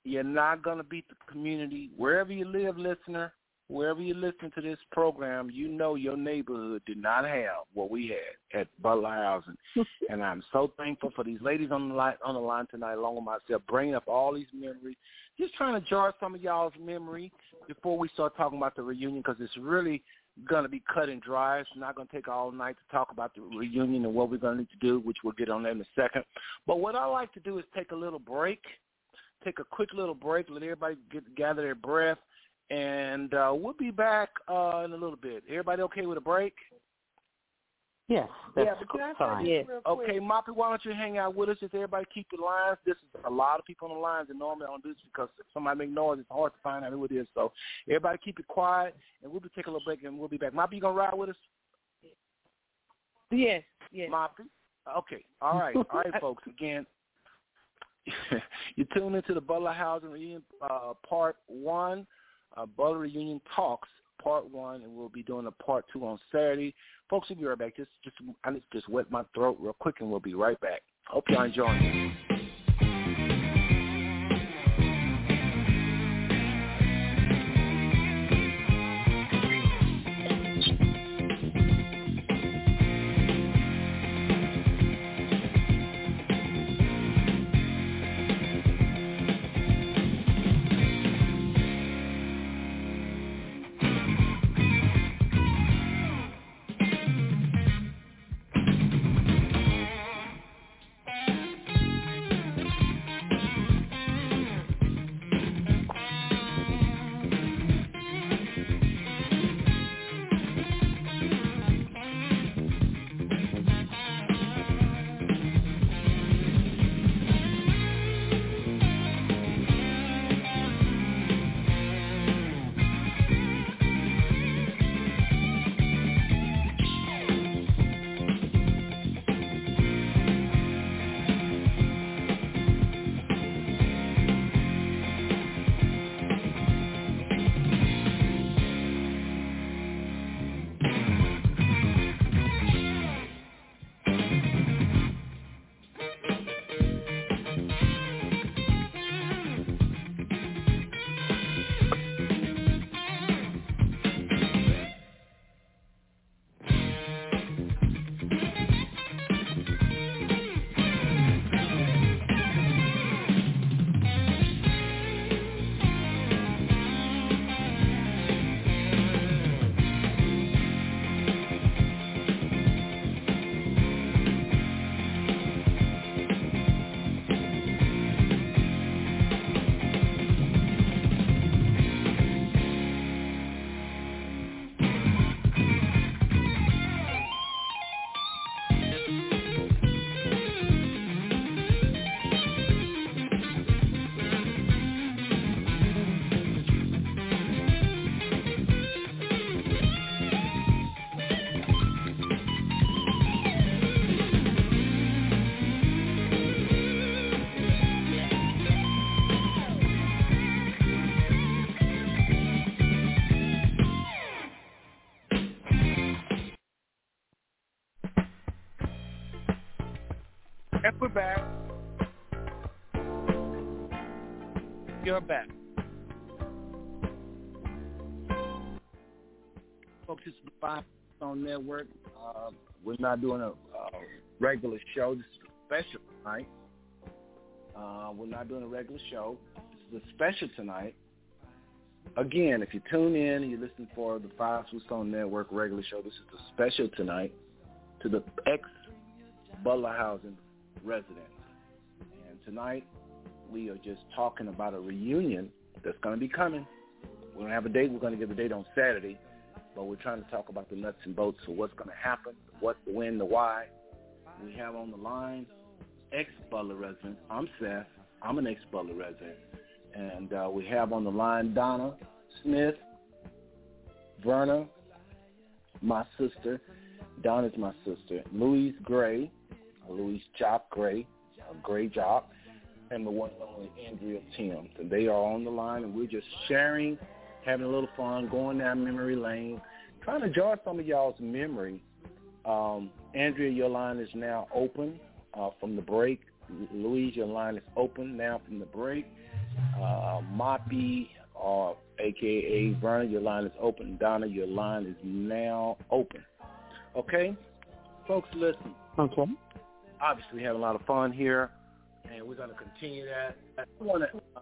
you're not gonna beat the community wherever you live, listener. Wherever you listen to this program, you know your neighborhood did not have what we had at Butler Housing, (laughs) and I'm so thankful for these ladies on the line on the line tonight, along with myself, bringing up all these memories. Just trying to jar some of y'all's memory before we start talking about the reunion, because it's really going to be cut and dry. It's not going to take all night to talk about the reunion and what we're going to need to do, which we'll get on that in a second. But what I like to do is take a little break, take a quick little break, let everybody get gather their breath, and uh, we'll be back uh, in a little bit. Everybody okay with a break? Yes, that's yeah, but can I say fine. Yes. Okay, Moppy, why don't you hang out with us? Just everybody keep your lines. This is a lot of people on the lines, and normally I don't do this because if somebody make noise, it's hard to find out who it is. So everybody keep it quiet, and we'll be taking a little break, and we'll be back. Moppy, you gonna ride with us? Yes. Yes. Moppy? Okay. All right. All right, (laughs) folks. Again, (laughs) you tune into the Butler Housing Reunion uh, Part 1, uh, Butler Reunion Talks Part 1, and we'll be doing a Part 2 on Saturday. Folks, we'll be right back. Just, just, I just wet my throat real quick, and we'll be right back. Hope y'all enjoying. You're back. Folks, the Five Stone Network. Uh, we're not doing a, a regular show. This is a special tonight. Uh, we're not doing a regular show. This is a special tonight. Again, if you tune in and you're listening for the Five Stone Network regular show, this is a special tonight to the ex-Butler Housing residents. And tonight, we are just talking about a reunion that's going to be coming. We don't have a date. We're going to give a date on Saturday, but we're trying to talk about the nuts and bolts of what's going to happen, what, when, the why. We have on the line ex-Butler resident. I'm Seth. I'm an ex-Butler resident. And uh, we have on the line Donna Smith, Verna, my sister. Donna's my sister. Louise Gray, Louise Jock Gray, Gray Jock, and the one and only Andrea. And they are on the line, and we're just sharing, having a little fun, going down memory lane, trying to jog some of y'all's memory. Um, Andrea, your line is now open uh, from the break. Louise, your line is open now from the break. Uh, Moppy, uh, a.k.a. Verna, your line is open. Donna, your line is now open. Okay? Folks, listen. Okay. Obviously, having a lot of fun here, and we're going to continue that. I want to uh,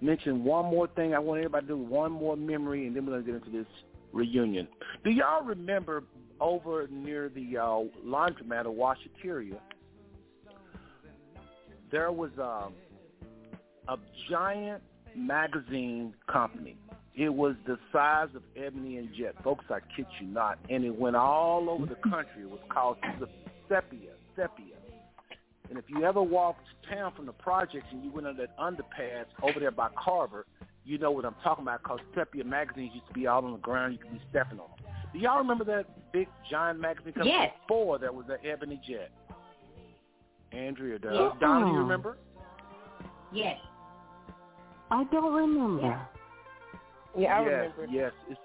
mention one more thing. I want everybody to do one more memory, and then we're going to get into this reunion. Do y'all remember over near the uh, laundromat of Washateria, there was um, a giant magazine company. It was the size of Ebony and Jet. Folks, I kid you not. And it went all over the country. It was called Sepia. Sepia. And if you ever walked town from the projects and you went on that underpass over there by Carver, you know what I'm talking about because Sepia magazines used to be out on the ground. You could be stepping on them. Do y'all remember that big giant magazine company Yes. before there was the Ebony Jet? Andrea does. Yes. Donna, you remember? Yes. I don't remember. Yeah, I yes, remember. Yes, it's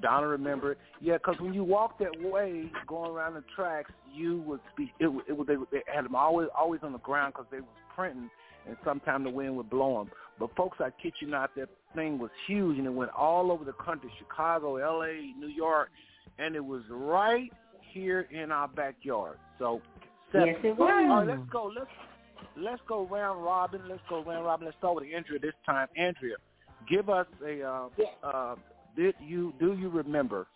Donna remember it. Yeah, because when you walked that way, going around the tracks, you would be. It, it they, they had them always always on the ground because they was printing, and sometimes the wind would blow them. But folks, I kid you not, that thing was huge, and it went all over the country: Chicago, L.A., New York, and it was right here in our backyard. So, Yes, it All right, was. let's go. Let's let's go round robin. Let's go round robin. Let's start with Andrea this time. Andrea, give us a. Uh, uh, did you do you remember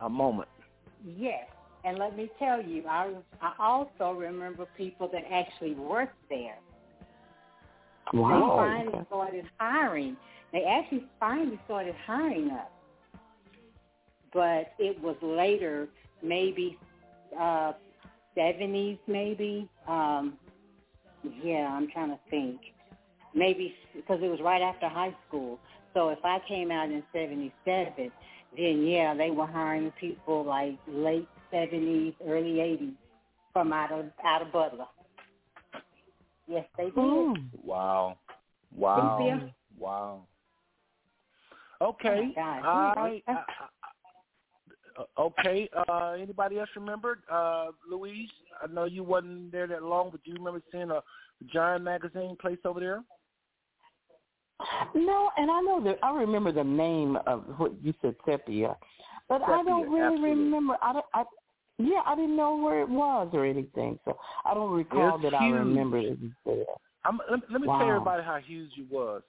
a moment? Yes. And let me tell you, I I also remember people that actually worked there. Wow. They finally started hiring. They actually finally started hiring us. But it was later, maybe uh seventies, maybe. Um, yeah, I'm trying to think. Maybe because it was right after high school. So if I came out in '77, then yeah, they were hiring people like late '70s, early '80s from out of out of Butler. Yes, they did. Hmm. Wow, wow, wow. Okay, Oh, my God. all right. Uh, uh, okay. Uh, anybody else remember? Uh, Louise, I know you wasn't there that long, but do you remember seeing a giant magazine place over there? No, and I know that I remember the name of what you said, Sepia, but I don't really absolutely. remember. I don't. I, yeah, I didn't know where it was or anything, so I don't recall It's that I remember it was. I'm, let, let me Wow. tell everybody how huge it was.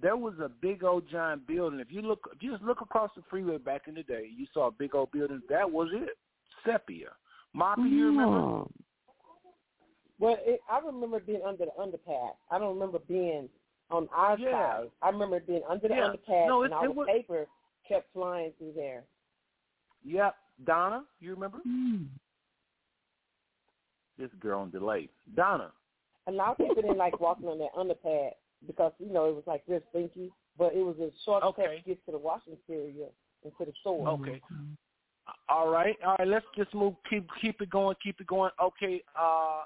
There was a big old giant building. If you look, if you just look across the freeway back in the day, you saw a big old building. That was it, Sepia. Moppy, you remember? Hmm. Well, it, I remember being under the underpass. I don't remember being on our Yeah. side. I remember being under the Yeah. underpass No, it- and all it the was- paper kept flying through there. Yep. Donna, you remember? Hmm. This girl on delay. Donna. A lot of people didn't like walking on that underpass because you know it was like real stinky, but it was a shortcut Okay. to get to the washing area and to the store. Okay. All right. All right. Let's just move. Keep keep it going. Keep it going. Okay. Uh,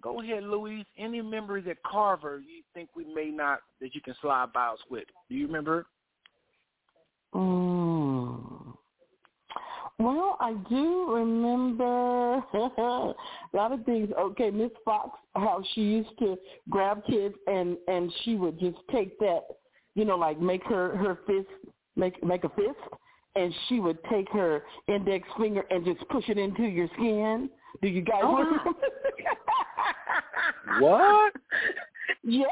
go ahead, Louise. Any memories at Carver you think we may not that you can slide by us with? Do you remember? Mm. Well, I do remember (laughs) a lot of things. Okay, Miss Fox, how she used to grab kids and and she would just take that, you know, like make her her fist make make a fist, and she would take her index finger and just push it into your skin. Do you guys Oh. remember? (laughs) What? (laughs) Yes,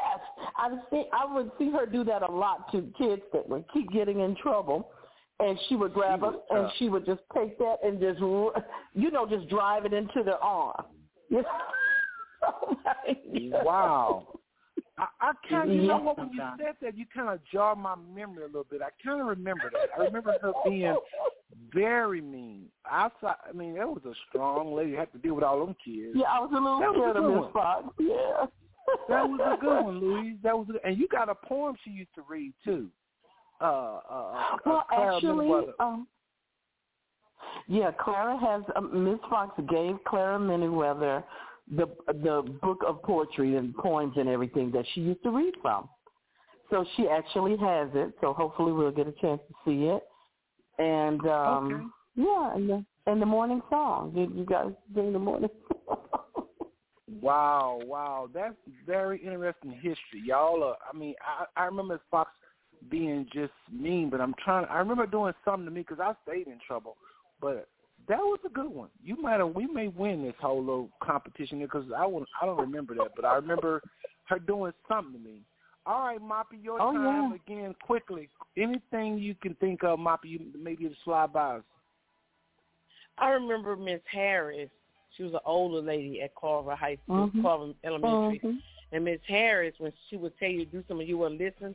I see. I would see her do that a lot to kids that would keep getting in trouble, and she would grab She them and tough. she would just take that and just, r- you know, just drive it into their arm. (laughs) oh. Wow. I, I kind of, you know what? When you said that, you kind of jarred my memory a little bit. I kind of remember that. I remember her being very mean. Outside, I mean, that was a strong lady. Had to deal with all them kids. Yeah, I was a little That was scared a of good Miss one. Fox. Yeah. That was a good one, (laughs) Louise. That was, a, and you got a poem she used to read too. Uh, uh, uh, Well, Clara actually, um, yeah, Clara has um, Miss Fox gave Clara Miniweather the the book of poetry and poems and everything that she used to read from. So she actually has it. So hopefully we'll get a chance to see it. And um yeah, and the, and the morning song. Did you guys sing the morning? (laughs) Wow, wow, that's very interesting history, y'all. Are, I mean, I I remember Fox being just mean, but I'm trying. I remember doing something to me because I stayed in trouble, but that was a good one. You might have. We may win this whole little competition because I won't, I don't remember that, but I remember her doing something to me. All right, Moppy, your Oh, time yeah. again. Quickly, anything you can think of, Moppy, you maybe to slide by us. I remember Miss Harris. She was an older lady at Carver High School, Mhm. Carver Elementary. Mhm. And Miss Harris, when she would tell you to do something you wouldn't listen,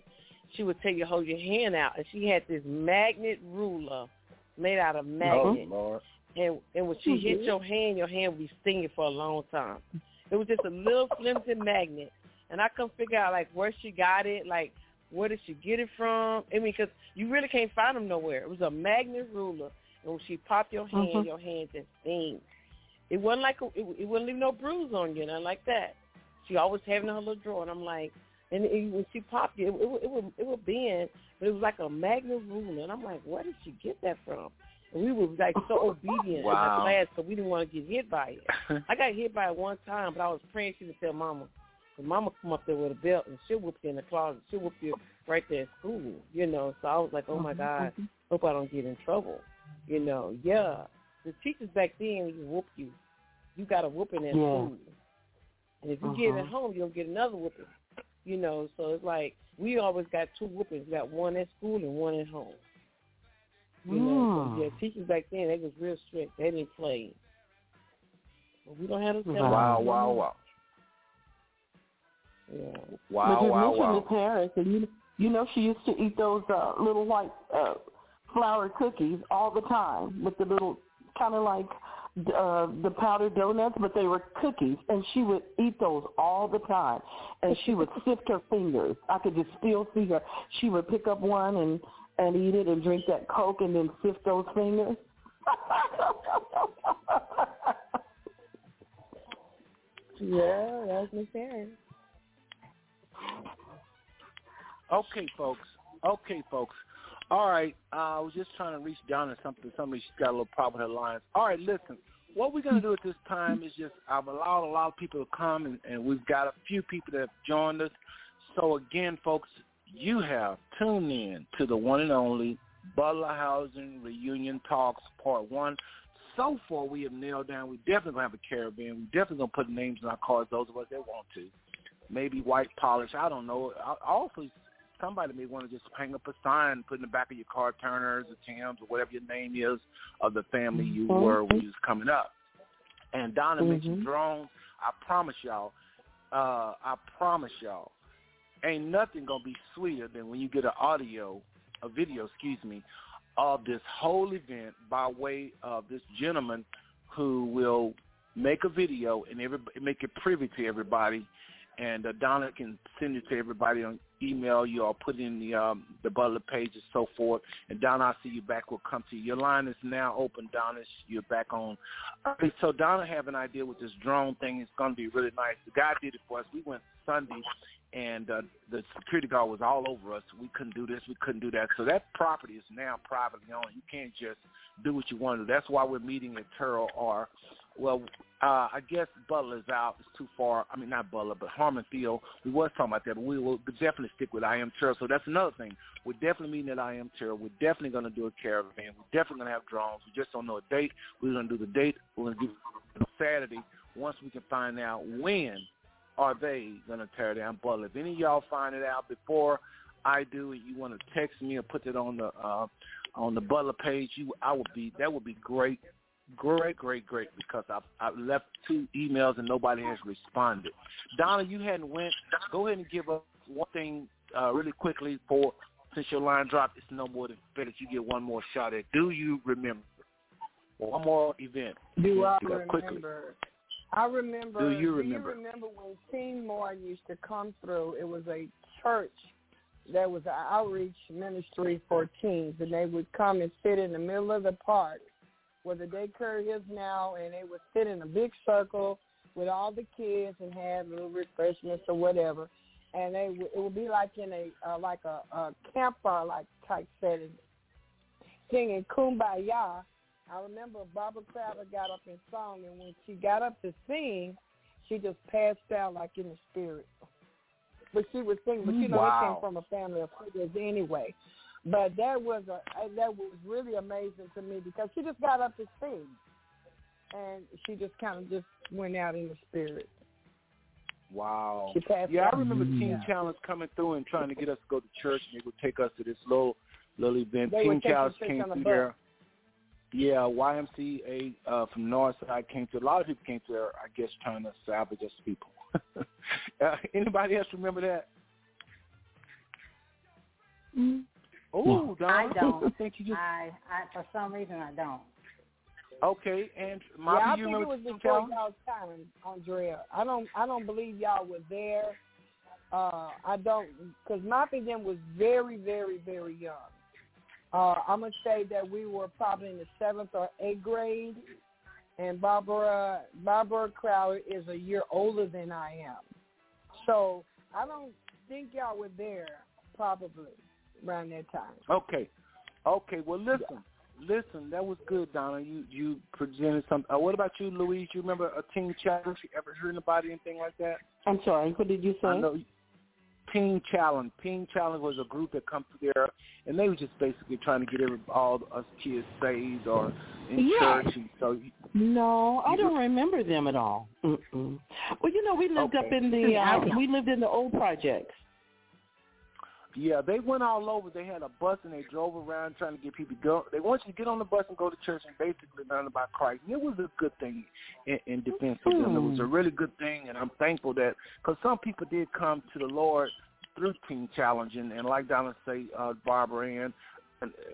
she would tell you to hold your hand out. And she had this magnet ruler made out of magnet. Oh Lord. And and when she hit Mhm. your hand, your hand would be stinging for a long time. It was just a little flimsy magnet, and I couldn't figure out like where she got it, like where did she get it from? I mean, because you really can't find them nowhere. It was a magnet ruler, and when she popped your hand, Mhm. your hand just stings. It wasn't like a, it, it wouldn't leave no bruise on you, nothing like that. She always having in her little drawer, and I'm like, and it, when she popped it, it, it, it would it would bend, but it was like a magnet ruler, and I'm like, where did she get that from? And we were like so (laughs) obedient Wow. in the class because we didn't want to get hit by it. (laughs) I got hit by it one time, but I was praying she would tell Mama. But Mama come up there with a belt and she'll whoop you in the closet. She'll whoop you right there at school, you know. So I was like, oh my mm-hmm, God, mm-hmm. hope I don't get in trouble, you know. Yeah, the teachers back then you whoop you. You got a whooping at Yeah. school, and if you get it at uh-huh. home, you'll get another whooping, you know. So it's like we always got two whoopings. We got one at school and one at home. You know, so Mm. yeah, teachers back then they was real strict. They didn't play. But we don't have those. Wow. Wow, wow, wow. Yeah. Wow, but you wow, mentioned wow. Miss Harris, and you you know she used to eat those uh, little white uh, flour cookies all the time with the little kind of like uh, the powdered donuts, but they were cookies, and she would eat those all the time, and she would sift her fingers. I could just still see her. She would pick up one and and eat it and drink that Coke and then sift those fingers. (laughs) Yeah, that was Miss Harris. Okay, folks. Okay, folks. All right. Uh, I was just trying to reach down to something. Somebody she's got a little problem with her lines. All right, listen. What we're going to do at this time is just I've allowed a lot of people to come, and, and we've got a few people that have joined us. So again, folks, you have tuned in to the one and only Butler Housing Reunion Talks Part One. So far, we have nailed down. We definitely gonna have a caravan. We definitely gonna put names in our cars. Those of us that want to maybe white polish. I don't know. I- Also, somebody may want to just hang up a sign, put in the back of your car, Turners or Timms or whatever your name is of the family you Mhm. were when you was coming up. And Donna mentioned Mhm. drones. I promise y'all, uh, I promise y'all, ain't nothing gonna be sweeter than when you get an audio, a video, excuse me, of this whole event by way of this gentleman who will make a video and every, make it privy to everybody and uh, Donna can send it to everybody on email. You all put in the um, the Butler page and so forth. And Donna, I'll see you back. We'll come to you. Your line is now open, Donna. You're back on. Okay, so Donna have an idea with this drone thing. It's going to be really nice. The guy did it for us. We went Sunday, and uh, the security guard was all over us. We couldn't do this, we couldn't do that. So that property is now privately owned. You can't just do what you want to. That's why we're meeting at Terrell or, well, uh, I guess Butler's out. It's too far. I mean, not Butler, but Harmon Field. We was talking about that, but we will definitely stick with I.M. Terrell. So that's another thing. We're definitely meeting at I.M. Terrell. We're definitely going to do a caravan. We're definitely going to have drones. We just don't know a date. We're going to do the date. We're going to do Saturday once we can find out when are they going to tear down Butler. If any of y'all find it out before I do, you want to text me or put it on the uh, on the Butler page, you I would be that would be great, great, great, great because I I left two emails and nobody has responded. Donna, you hadn't went. Go ahead and give us one thing uh, really quickly for since your line dropped. It's no more than fair that you get one more shot at. Do you remember one more event? Do I remember? quickly. I remember. Do you remember? Do you remember when Teen Moore used to come through? It was a church that was an outreach ministry for teens, and they would come and sit in the middle of the park where the daycare is now, and they would sit in a big circle with all the kids and have little refreshments or whatever. And they it would be like in a uh, like a, a campfire like type setting, singing "Kumbaya." I remember Barbara Crowder got up and sung, and when she got up to sing, she just passed out like in the spirit. But she was singing, but you know Wow. they came from a family of singers anyway. But that was a that was really amazing to me because she just got up to sing, and she just kind of just went out in the spirit. Wow. She passed Yeah, out. I remember Teen Yeah. Challenge coming through and trying to get us to go to church, and they would take us to this little little event. They Teen would take you Challenge came through there. Yeah, YMCA uh, from Northside came to. A lot of people came to there, I guess, trying to salvage us people. (laughs) uh, anybody else remember that? Oh, Donna, I don't. I think you just I, I for some reason I don't. okay. And yeah, Mama, I you think it remember was Teen before y'all's time, Andrea. I don't, I don't believe y'all were there. Uh, I don't, because Moppy them was very, very, very young. Uh, I'm gonna say that we were probably in the seventh or eighth grade, and Barbara Barbara Crowder is a year older than I am. So I don't think y'all were there probably around that time. Okay. Okay. Well, listen. Listen, that was good, Donna. You you presented something. Uh, what about you, Louise? You remember a teen challenge? You ever heard about anything like that? I'm sorry. What did you say? I know. Teen Challenge. Teen Challenge was a group that come through there, and they were just basically trying to get every, all us kids saved or in Yes. church. And so, you- No, I don't remember them at all. Mm-mm. Well, you know, we lived up in the (laughs) uh, we lived in the old projects. Yeah, they went all over. They had a bus and they drove around trying to get people to go. They want you to get on the bus and go to church and basically learn about Christ. And it was a good thing in, in defense of them. It was a really good thing, and I'm thankful that because some people did come to the Lord through Teen Challenge, and, and like Donna say, uh, Barbara Ann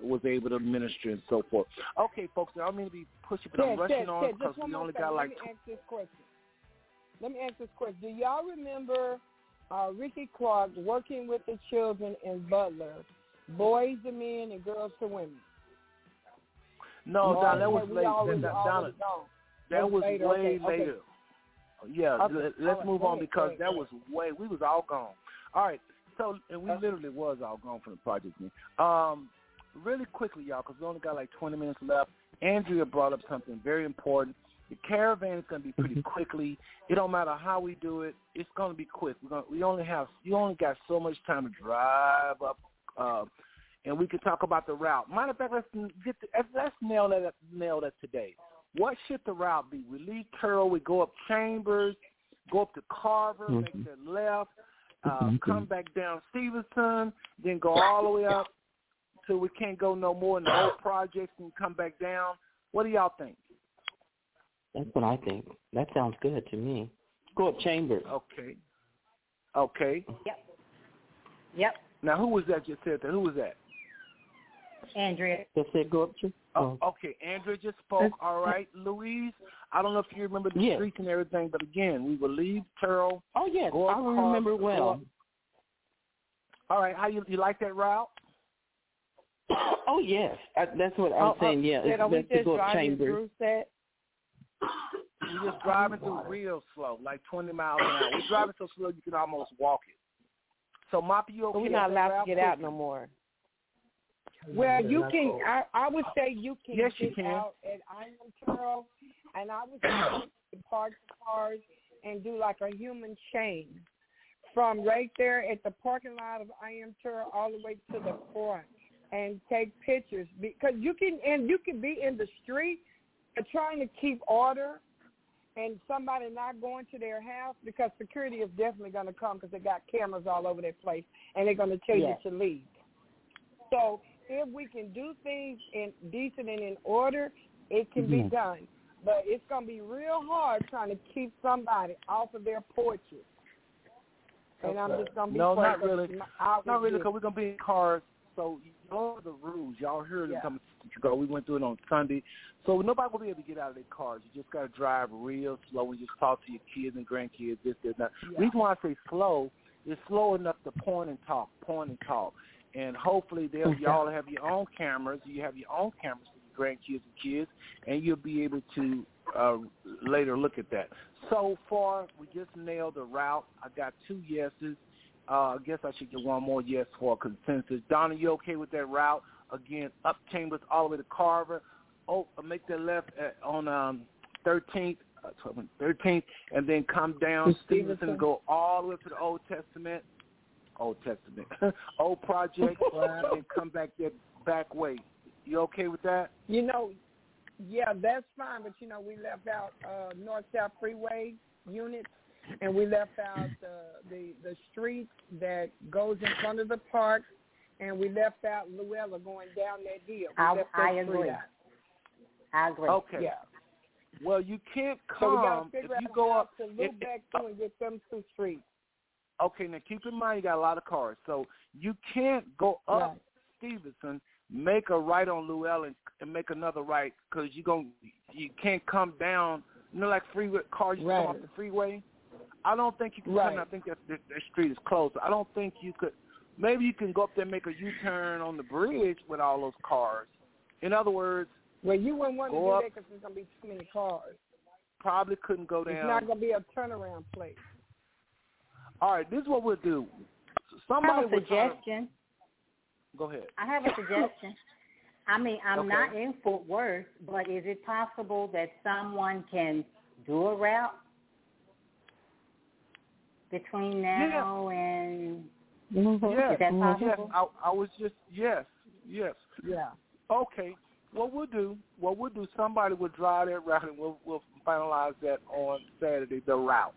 was able to minister and so forth. Okay, folks, I don't mean to be pushy, but I'm rushing Ted, on because one we only thing. got like Let me ask this question. Let me ask this question. Do y'all remember uh, Ricky Clark working with the children in Butler, boys to men and girls to women? no, Well, Donna, that was late. always- always gone. That was later. way Okay, okay. later. Yeah, Okay, Let, let's move on because that was way we was all gone. All right, so and we Uh, literally was all gone from the project. Um, really quickly, y'all, because we only got like 20 minutes left. Andrea brought up something very important. The caravan is going to be pretty quickly. It don't matter how we do it; it's going to be quick. We're going we only have you only got so much time to drive up, uh, and we can talk about the route. Matter of fact, let's get the, let's- nail that nail that today. What should the route be? We leave Carroll, we go up Chambers, go up to Carver, make Mhm. that left, uh, Mhm. come back down Stevenson, then go all the way up till we can't go no more in the old projects and come back down. What do y'all think? That's what I think. That sounds good to me. Go up Chambers. Okay. Okay. Yep. Yep. Now, who was that just said that? Who was that? Andrea. Just said go up Chambers. Oh, oh, okay. Andrea just spoke. All right. Louise, I don't know if you remember the Yes. streets and everything, but again, we will leave Terrell. Oh yes, Go I remember Carver, well. up- All right. How you you like that route? (coughs) Oh yes, I, that's what I'm Oh, oh, saying. Yeah, it's are we best to go up driving Chambers. Through that? We're just driving through real slow, like 20 miles an hour. We're driving so slow you can almost walk it. So, Moppy, you okay? We're not allowed to get out no more. Well, you can. I, I would say you can Yes, get you can. out at I.M. Terrell, and I would say (coughs) park the cars and do like a human chain from right there at the parking lot of I.M. Terrell all the way to the front, and take pictures because you can. And you can be in the street, but trying to keep order. And somebody not going to their house because security is definitely going to come because they got cameras all over their place and they're going to tell Yes. you to leave. So if we can do things in decent and in order, it can be Mhm. done. But it's going to be real hard trying to keep somebody off of their porches. And I'm just going to be No, not really. Not really, because we're gonna be in cars. So you know the rules. Y'all hear them Yeah. coming ago. We went through it on Sunday. So nobody will be able to get out of their cars. You just gotta drive real slow and just talk to your kids and grandkids. This, this, that. Yeah. reason why I say slow is slow enough to point and talk, point and talk. And hopefully they'll Okay. y'all have your own cameras. You have your own cameras for your grandkids and kids, and you'll be able to uh, later look at that. So far, we just nailed the route. I got two yeses. Uh, I guess I should get one more yes for consensus. Donna, you okay with that route? Again, up Chambers all the way to Carver. Oh, make that left at, on um, 13th, uh, 12th, 13th, and then come down Stevenson, Stevenson. go all the way to the Old Testament, Old Testament, (laughs) Old Project, (laughs) and come back that back way. You okay with that? You know, yeah, that's fine. But you know, we left out uh, North South Freeway units, and we left out the the the street that goes in front of the park, and we left out Luella going down that hill. We I- I agree. I agree. Okay. Yeah. Well, you can't So we come to if you out go up. to if- loop back through and get them two streets. Okay, now keep in mind you got a lot of cars, so you can't go up Right. Stevenson, make a right on Llewellyn, and make another right because you gon' you can't come down. You know, like freeway cars you Right. come off the freeway. I don't think you can. Right. Come, I think that, that that street is closed. I don't think you could. Maybe you can go up there and make a U-turn on the bridge with all those cars. In other words, Well, you wouldn't want to Go do up. that because there's gonna be too many cars. probably couldn't go down. It's not gonna be a turnaround place. all right, this is what we'll do. I Somebody have a will to- suggestion. Go ahead. I have a suggestion. I mean, I'm Okay. not in Fort Worth, but is it possible that someone can do a route between now and Yes, is that yes. I, I was just yes, yes. Yeah. Okay. What we'll do, what we'll do, somebody will drive that route, and we'll we'll finalize that on Saturday, the route.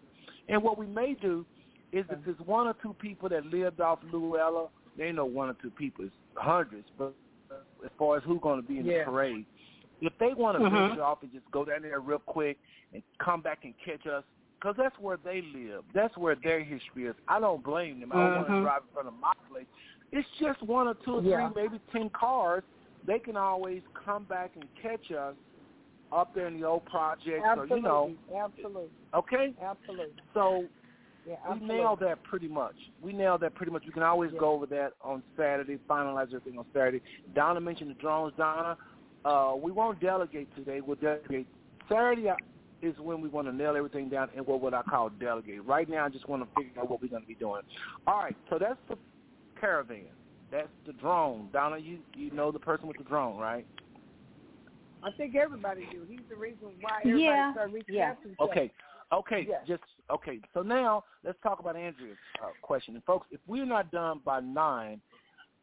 And what we may do is if there's one or two people that lived off Luella, they know one or two people, it's hundreds. But as far as who's going to be in Yeah. the parade, if they want to Mhm. venture off and just go down there real quick and come back and catch us, because that's where they live. That's where their history is. I don't blame them. I don't want to Mhm. drive in front of my place. It's just one or two or Yeah. three, maybe ten cars. They can always come back and catch us up there in the old project. Absolutely. So you know, Absolutely. okay. Absolutely. So Yeah. we nailed that pretty much. We nailed that pretty much. We can always Yeah. go over that on Saturday, finalize everything on Saturday. Donna mentioned the drones. Donna, uh, we won't delegate today. We'll delegate Saturday is when we want to nail everything down and what would I call delegate. Right now, I just want to figure out what we're going to be doing. All right, so that's the caravan. That's the drone. Donna, you you know the person with the drone, right? I think everybody do. He's the reason why everybody Yeah, started reaching yeah. out to each other. Okay. Okay, Yes. just okay. So now let's talk about Andrea's uh, question. And folks, if we're not done by nine,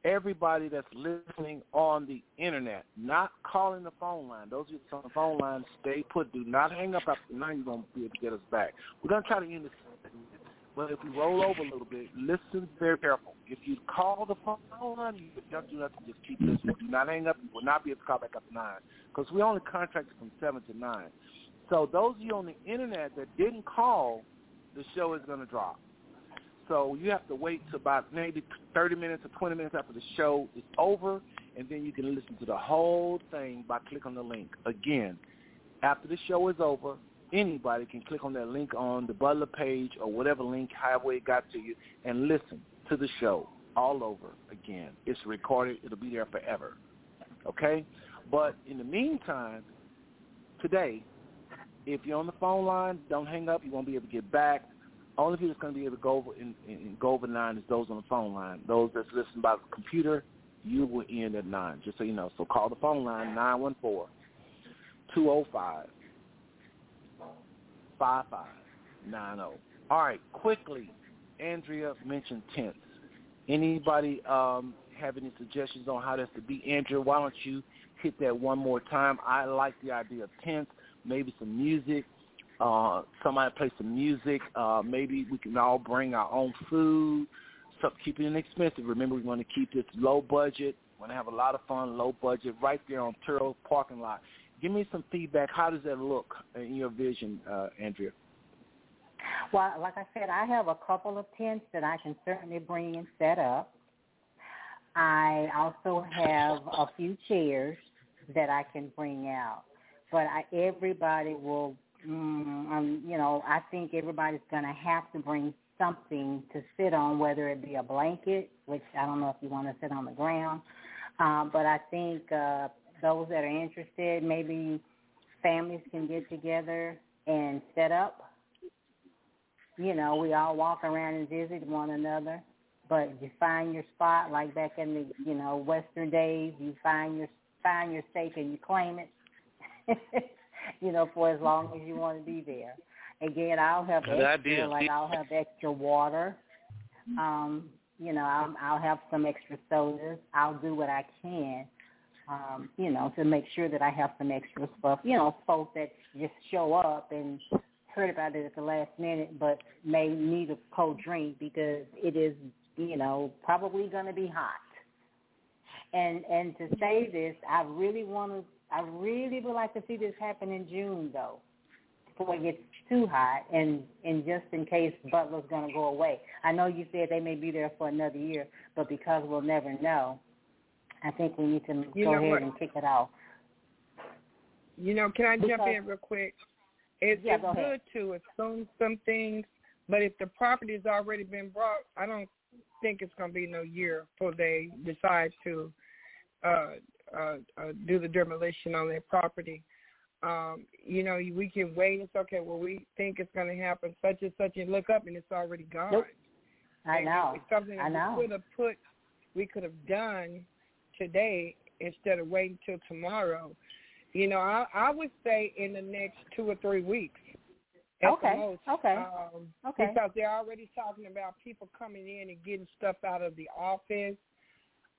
everybody that's listening on the internet, not calling the phone line. Those of you on the phone line, stay put. Do not hang up after nine. You're gonna be able to get us back. We're gonna try to end this. But if we roll over a little bit, listen very careful. If you call the phone line, you don't do nothing. Just keep listening. Do not hang up. You will not be able to call back after nine because we only contracted from seven to nine. So those of you on the internet that didn't call, the show is going to drop. So you have to wait to about maybe 30 minutes or 20 minutes after the show is over, and then you can listen to the whole thing by clicking the link. Again, after the show is over, anybody can click on that link on the Butler page or whatever link, however it got to you, and listen to the show all over again. It's recorded. It'll be there forever. Okay? But in the meantime, today, if you're on the phone line, don't hang up. You won't be able to get back. Only people that's going to be able to go over and, and go over nine is those on the phone line. Those that's listening by the computer, you will end at nine. Just so you know. So call the phone line nine one four two zero five five five nine zero. All right, quickly, Andrea mentioned tents. Anybody um, have any suggestions on how that's to be? Andrea, why don't you hit that one more time? I like the idea of tents, maybe some music. Uh, somebody play some music. Uh, maybe we can all bring our own food. So keep it inexpensive. Remember, we want to keep this low budget. We want to have a lot of fun, low budget, right there on Terrell parking lot. Give me some feedback. How does that look in your vision, uh, Andrea? Well, like I said, I have a couple of tents that I can certainly bring and set up. I also have a few chairs that I can bring out, but I, everybody will, mm, um, you know, I think everybody's going to have to bring something to sit on, whether it be a blanket, which I don't know if you want to sit on the ground, um, but I think uh, those that are interested, maybe families can get together and set up you know, we all walk around and visit one another. But you find your spot, like back in the, you know, Western days, you find your find your stake and you claim it. (laughs) (laughs) you know, for as long as you want to be there. Again, I'll have Good extra, idea. like I'll have extra water. Um, you know, I'll, I'll have some extra sodas. I'll do what I can, um, you know, to make sure that I have some extra stuff. You know, folks that just show up and heard about it at the last minute, but may need a cold drink because it is, you know, probably going to be hot. And and to say this, I really want to, I really would like to see this happen in June though, before it gets too hot, and and just in case Butler's going to go away. I know you said they may be there for another year, but because we'll never know, I think we need to You go ahead what? and kick it off. You know, can I jump in real quick? It's, Yeah, it's go good to assume some things, but if the property has already been brought, I don't think it's going to be no year before they decide to uh, uh, uh, do the demolition on their property. Um, you know, we can wait. It's okay. Well, we think it's going to happen such and such, and look up, and it's already gone. Nope. I know. It's something I that know. we could have put, we could have done today instead of waiting till tomorrow. You know, I I would say in the next two or three weeks. At Okay, The most, okay, Um, okay. Because they're already talking about people coming in and getting stuff out of the office.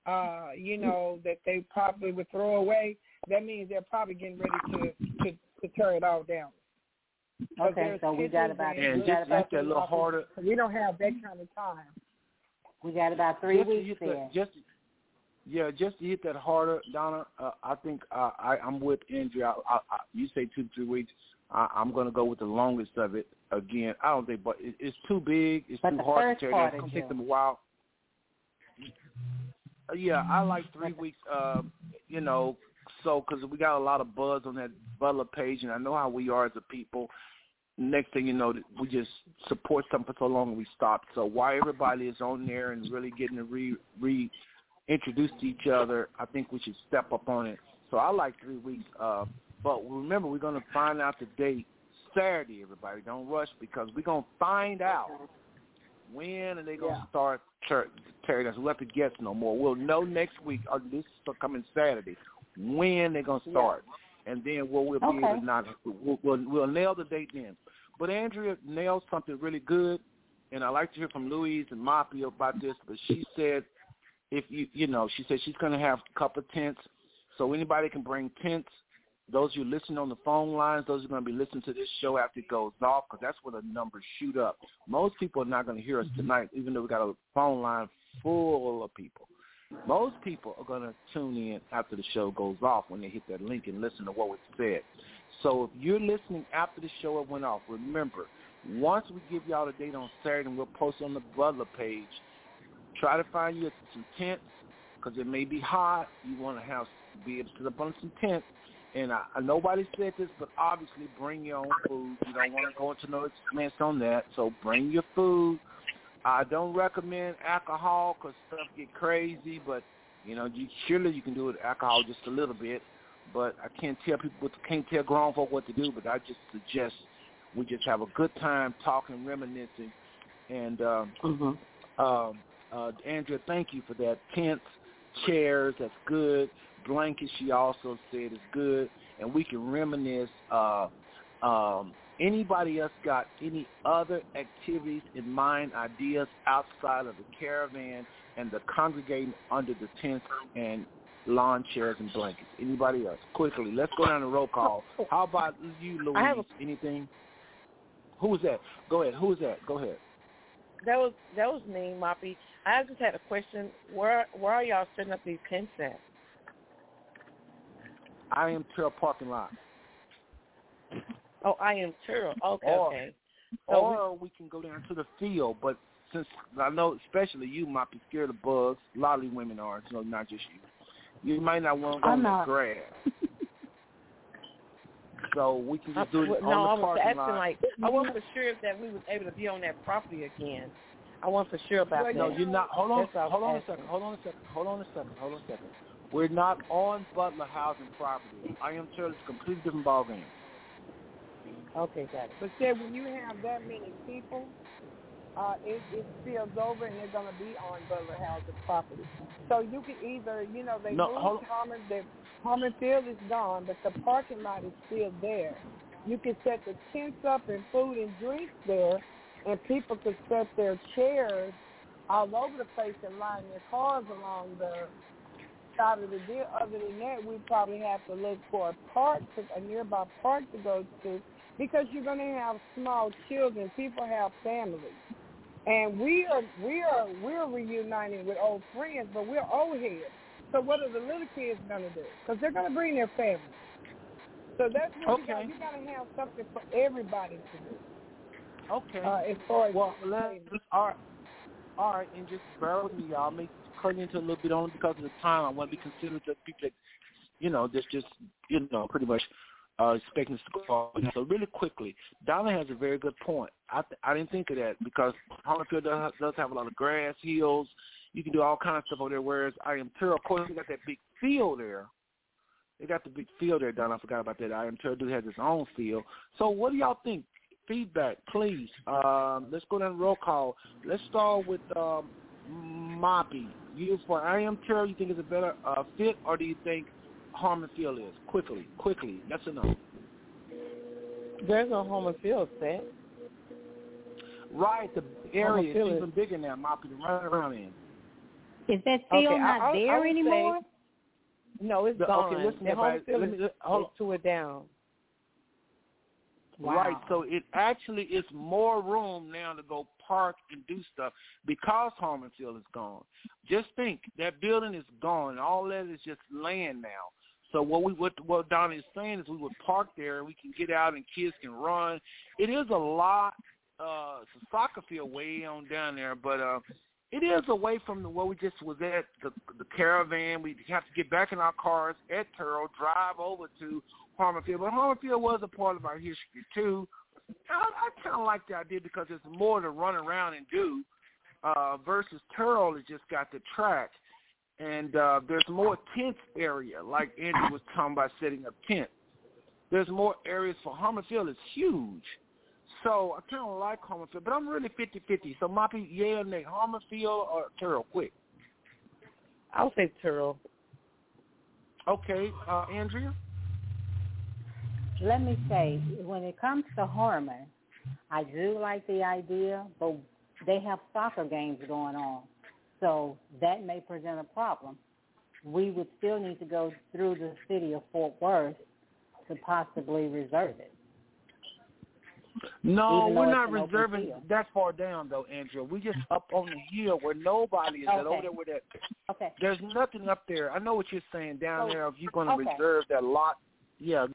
Uh, you know that they probably would throw away. That means they're probably getting ready to to, to tear it all down. 'Cause Okay, so we got about and And we got just about make that a little harder. We don't have that kind of time. we got about three just weeks hit there. that, just yeah, just to hit that harder, Donna. Uh, I think uh, I, I'm with Andrea. I, I, I, you say two three weeks. I, I'm going to go with the longest of it. Again, I don't think, but it, it's too big. It's But too hard to tear down. It's going to take them a while. Uh, Yeah, I like three weeks. Uh, you know, so because we got a lot of buzz on that Butler page, and I know how we are as a people. Next thing you know, we just support something for so long and we stopped. So while everybody is on there and really getting to re re introduce to each other, I think we should step up on it. So I like three weeks. Uh, but remember, we're going to find out the date Saturday. Everybody, don't rush because we're going to find out when are they going to Yeah. start tear- tearing us. We'll have to guess no more. We'll know next week. Or this coming Saturday when they're going to start, and then we'll, we'll be able Okay. to not we'll, we'll, we'll nail the date then. But Andrea nailed something really good, and I like to hear from Louise and Mafia about this. But she said, if you you know, she said she's going to have a couple of tents, so anybody can bring tents. Those you listening on the phone lines, those are going to be listening to this show after it goes off, because that's where the numbers shoot up. Most people are not going to hear us mm-hmm. tonight, even though we got a phone line full of people. Most people are going to tune in after the show goes off when they hit that link and listen to what was said. So if you're listening after the show went off, remember, once we give y'all the date on Saturday and we'll post it on the Butler page, try to find you some tents because it may be hot. You want to have be able to sit up on some tents. And I, I nobody said this, but obviously bring your own food. You don't want to go into no expense on that, so bring your food. I don't recommend alcohol because stuff get crazy, but you know, you surely you can do it with alcohol just a little bit. But I can't tell people, what can't tell grown folk what to do. But I just suggest we just have a good time talking, reminiscing, And um, Mm-hmm. um, uh, Andrea, thank you for that. Tents, chairs, that's good. Blankets, she also said is good, and we can reminisce. Uh, um, anybody else got any other activities in mind, ideas outside of the caravan and the congregating under the tents and lawn chairs and blankets? Anybody else? Quickly, let's go down the roll call. How about you, Louise? A- Anything? Who's that? Go ahead. Who's that? Go ahead. That was that was me, Moppy. I just had a question. Where where are y'all setting up these tents at? I am Trail parking lot. Oh, I am Turtle. Okay, Or- okay. So we- or we can go down to the field. But since I know, especially you might be scared of bugs, a lot of these women are. So not just you. You might not want to go I'm on the grass. (laughs) so we can just do it well, on no, I the was parking asking lot. like I wasn't sure if that we was able to be on that property again. I wasn't for sure about Well, that. no, you're not. Hold on. That's what I was Hold on a second. Hold on a second. Hold on a second. Hold on a second. We're not on Butler housing property. I am sure it's a completely different ballgame. Okay, got it. But said when you have that many people, uh, it, it spills over and they're going to be on Butler housing property. So you can either, you know, they No, hold moved Harmon, the Harmon Field is gone, but the parking lot is still there. You can set the tents up and food and drinks there, and people could set their chairs all over the place and line their cars along the side of the deal. Other than that, we probably have to look for a park, to, a nearby park to go to, because you're going to have small children. People have families, and we are we are we're reuniting with old friends, but we're old heads. So what are the little kids going to do? Because they're going to bring their families. So that's what you got. You got to have something for everybody to do. Okay. Uh, as far as Well, let's, all right, all right, and just bear with me, y'all. Make cut into a little bit only because of the time. I want to be considerate of people that, you know, just just you know, pretty much uh, expecting us to go off. So really quickly, Donna has a very good point. I th- I didn't think of that because Harmon Field does, does have a lot of grass, hills. You can do all kinds of stuff over there. Whereas I.M. Terrell, of course, they got that big field there. They got the big field there, Donna. I forgot about that. I.M. Terrell has his own field. So what do y'all think? Feedback, please. Um, let's go down the roll call. Let's start with um, Moppy. You for I.M. Terrell, you think it's a better uh, fit, or do you think Harmon Field is? Quickly, quickly. Yes or no? There's no home and field set. Right, the area is Field is- even bigger now, Moppy, to run around in. Is that field Okay, not I- I there would say- anymore? No, it's The- gone. okay, listen, the home everybody, field let me- is, let- hold on. to it down. Wow. Right, so it actually is more room now to go park and do stuff because Harmon Field is gone. Just think that building is gone. All that is just land now. So what we what what Donnie is saying is we would park there and we can get out and kids can run. It is a lot. Uh, it's a soccer field way on down there, but uh, it is away from the where we just was at the the caravan. We have to get back in our cars at Terrell, drive over to Harmon Field. But Harmon Field was a part of our history too. I, I kind of like the idea because there's more to run around and do uh, versus Terrell has just got the track. And uh, there's more tent area, like Andrew was talking about setting up tent. There's more areas for Harmon Field is huge. So I kind of like Harmon Field, but I'm really 50-50. So Moppy, yeah or nay, Harmon Field or Terrell, quick. I would say Turtle. Okay, uh, Andrea? Let me say, when it comes to Harmon, I do like the idea, but they have soccer games going on, so that may present a problem. We would still need to go through the city of Fort Worth to possibly reserve it. No, Even we're not reserving that far down though, Andrea. We just up on the hill where nobody is Okay. over there where that Okay. there's nothing up there. I know what you're saying down So- there if you're gonna okay. reserve that lot. Yeah,